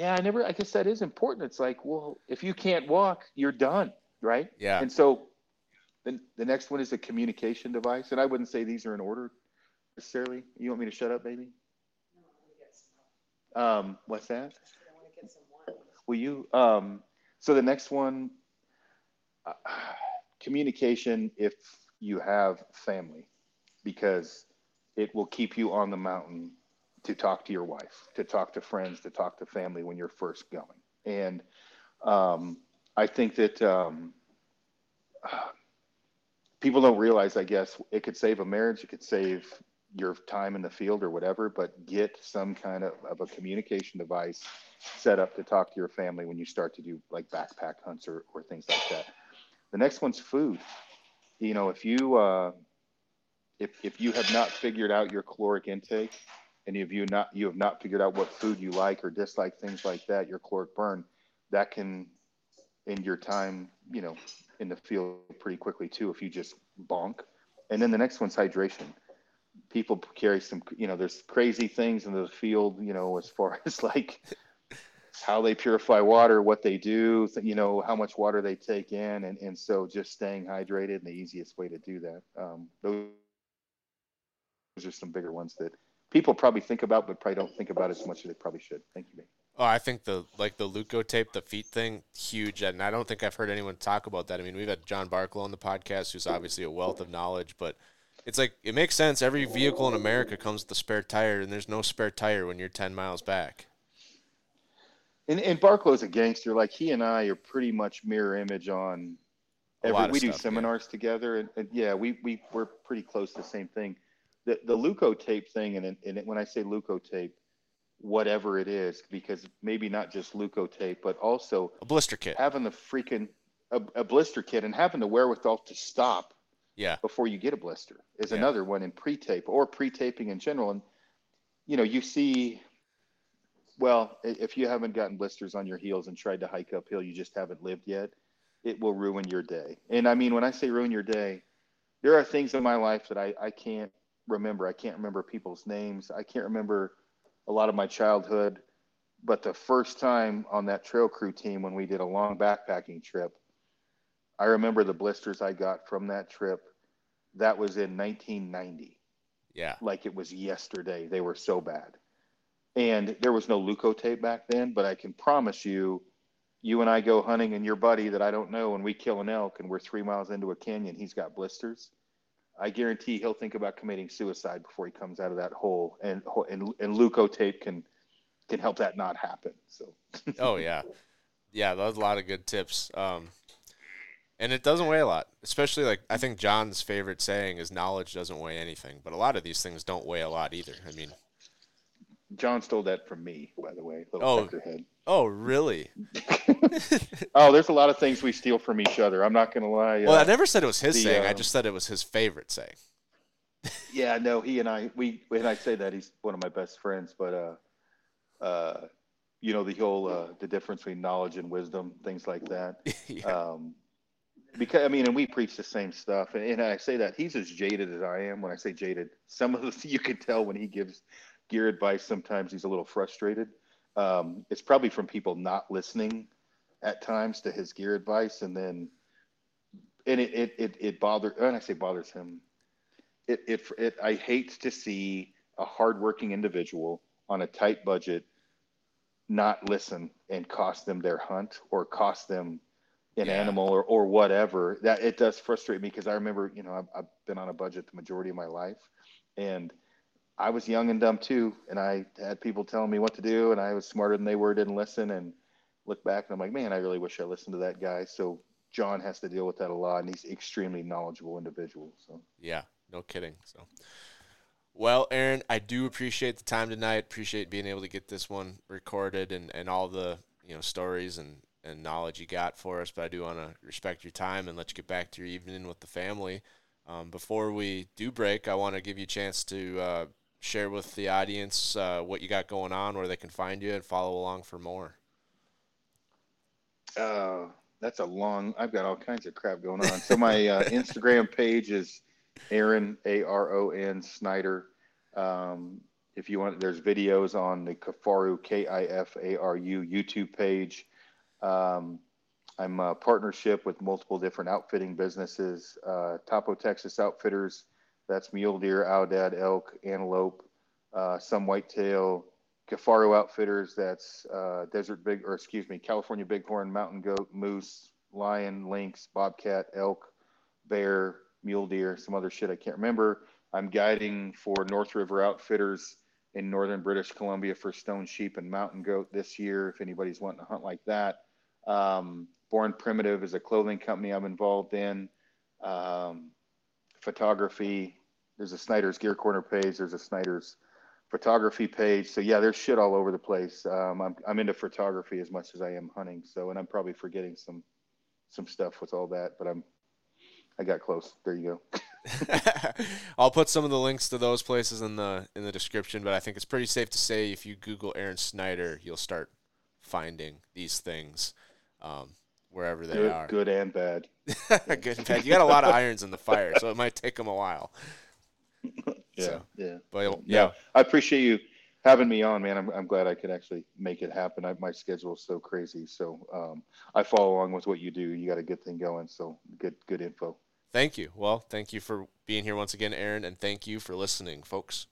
S4: yeah, I never, I guess that is important. It's like, well, if you can't walk, you're done, right?
S3: Yeah.
S4: And so then the next one is a communication device. And I wouldn't say these are in order necessarily. You want me to shut up, baby? No, um, what's that? Will you? Um, so the next one, uh, communication if you have family, because it will keep you on the mountain to talk to your wife, to talk to friends, to talk to family when you're first going. And um, I think that um, people don't realize, I guess, it could save a marriage, it could save your time in the field or whatever, but get some kind of, of a communication device set up to talk to your family when you start to do like backpack hunts or, or things like that. The next one's food. You know, if you uh, if if you have not figured out your caloric intake, and if you not you have not figured out what food you like or dislike, things like that, your caloric burn, that can end your time, you know, in the field pretty quickly too if you just bonk. And then the next one's hydration people carry some you know there's crazy things in the field you know as far as like how they purify water what they do you know how much water they take in and, and so just staying hydrated and the easiest way to do that um, those are some bigger ones that people probably think about but probably don't think about as much as they probably should thank you babe.
S3: Oh, I think the like the Leukotape, the feet thing, huge, and I don't think I've heard anyone talk about that. I mean, we've had John Barklow on the podcast, who's obviously a wealth of knowledge, but it's like it makes sense. Every vehicle in America comes with a spare tire, and there's no spare tire when you're ten miles back.
S4: And, and Barklow's a gangster. Like he and I are pretty much mirror image on. Every, we
S3: stuff,
S4: do seminars yeah. together, and, and, yeah, we we we're pretty close to the same thing. The the Leukotape thing, and and when I say Leukotape, whatever it is, because maybe not just Leukotape, but also
S3: a blister kit,
S4: having the freaking a, a blister kit, and having the wherewithal to stop
S3: yeah.
S4: before you get a blister is
S3: Yeah.
S4: another one in pre-tape or pre-taping in general. And you know you see well if you haven't gotten blisters on your heels and tried to hike uphill you just haven't lived yet it will ruin your day. And i mean when i say ruin your day there are things in my life that i, I can't remember i can't remember people's names i can't remember a lot of my childhood but the first time on that trail crew team when we did a long backpacking trip I remember the blisters I got from that trip. That was in 1990,
S3: yeah
S4: like it was yesterday. They were so bad. And there was no leukotape back then, but I can promise you, you and I go hunting and your buddy that I don't know and we kill an elk and we're three miles into a canyon, he's got blisters. I guarantee he'll think about committing suicide before he comes out of that hole. And and, and leukotape can can help that not happen. So
S3: oh yeah yeah that was a lot of good tips um and it doesn't weigh a lot especially like i think john's favorite saying is knowledge doesn't weigh anything but a lot of these things don't weigh a lot either i mean
S4: John stole that from me, by the way.
S3: Oh.
S4: peckerhead.
S3: Oh really
S4: Oh, there's a lot of things we steal from each other. I'm not gonna lie.
S3: well
S4: uh,
S3: i never said it was his
S4: the,
S3: saying i
S4: um,
S3: just said it was his favorite saying
S4: Yeah, no, he and I, we, when I say that, he's one of my best friends, but, uh, uh, you know, the whole, uh, the difference between knowledge and wisdom, things like that.
S3: yeah.
S4: Um, because, I mean, and we preach the same stuff. And, and I say that he's as jaded as I am. When I say jaded, some of the, you can tell when he gives gear advice, sometimes he's a little frustrated. Um, it's probably from people not listening at times to his gear advice. And then, and it, it, it, it bothers, and I say bothers him it, it, it I hate to see a hardworking individual on a tight budget not listen and cost them their hunt or cost them an
S3: Yeah.
S4: animal or, or whatever that it does frustrate me because I remember, you know, I've, I've been on a budget the majority of my life and I was young and dumb too. And I had people telling me what to do and I was smarter than they were, didn't listen and look back and I'm like, man, I really wish I listened to that guy. So John has to deal with that a lot and he's extremely knowledgeable individual. So
S3: Yeah, no kidding. So, well, Aron, I do appreciate the time tonight. Appreciate being able to get this one recorded and, and all the you know stories and, and knowledge you got for us. But I do want to respect your time and let you get back to your evening with the family. Um, before we do break, I want to give you a chance to uh, share with the audience uh, what you got going on, where they can find you, and follow along for more.
S4: Uh, that's a long. I've got all kinds of crap going on. So my uh, Instagram page is Aron A R O N Snyder. Um, if you want, there's videos on the Kifaru K I F A R U YouTube page. Um, I'm a partnership with multiple different outfitting businesses. Uh, Topo Texas Outfitters, that's mule deer, Aoudad, elk, antelope, uh, some whitetail. Kifaru Outfitters, that's uh, desert big, or excuse me, California bighorn, mountain goat, moose, lion, lynx, bobcat, elk, bear, mule deer, some other shit I can't remember. I'm guiding for North River Outfitters in northern British Columbia for stone sheep and mountain goat this year. If anybody's wanting to hunt like that, um, Born Primitive is a clothing company I'm involved in. Um, photography. There's a Snyder's Gear Corner page. There's a Snyder's photography page. So yeah, there's shit all over the place. Um, I'm I'm into photography as much as I am hunting. So and I'm probably forgetting some some stuff with all that, but I'm I got close. There you go.
S3: I'll put some of the links to those places in the in the description, but I think it's pretty safe to say if you Google Aron Snyder, you'll start finding these things um, wherever they
S4: good,
S3: are.
S4: good and bad.
S3: good and bad. You got a lot of irons in the fire, so it might take them a while.
S4: Yeah,
S3: So,
S4: yeah.
S3: But
S4: No,
S3: yeah,
S4: I appreciate you having me on, man. I'm, I'm glad I could actually make it happen. I, my schedule is so crazy, so um, I follow along with what you do. You got a good thing going, so good, good info.
S3: thank you. Well, thank you for being here once again, Aron, and thank you for listening, folks.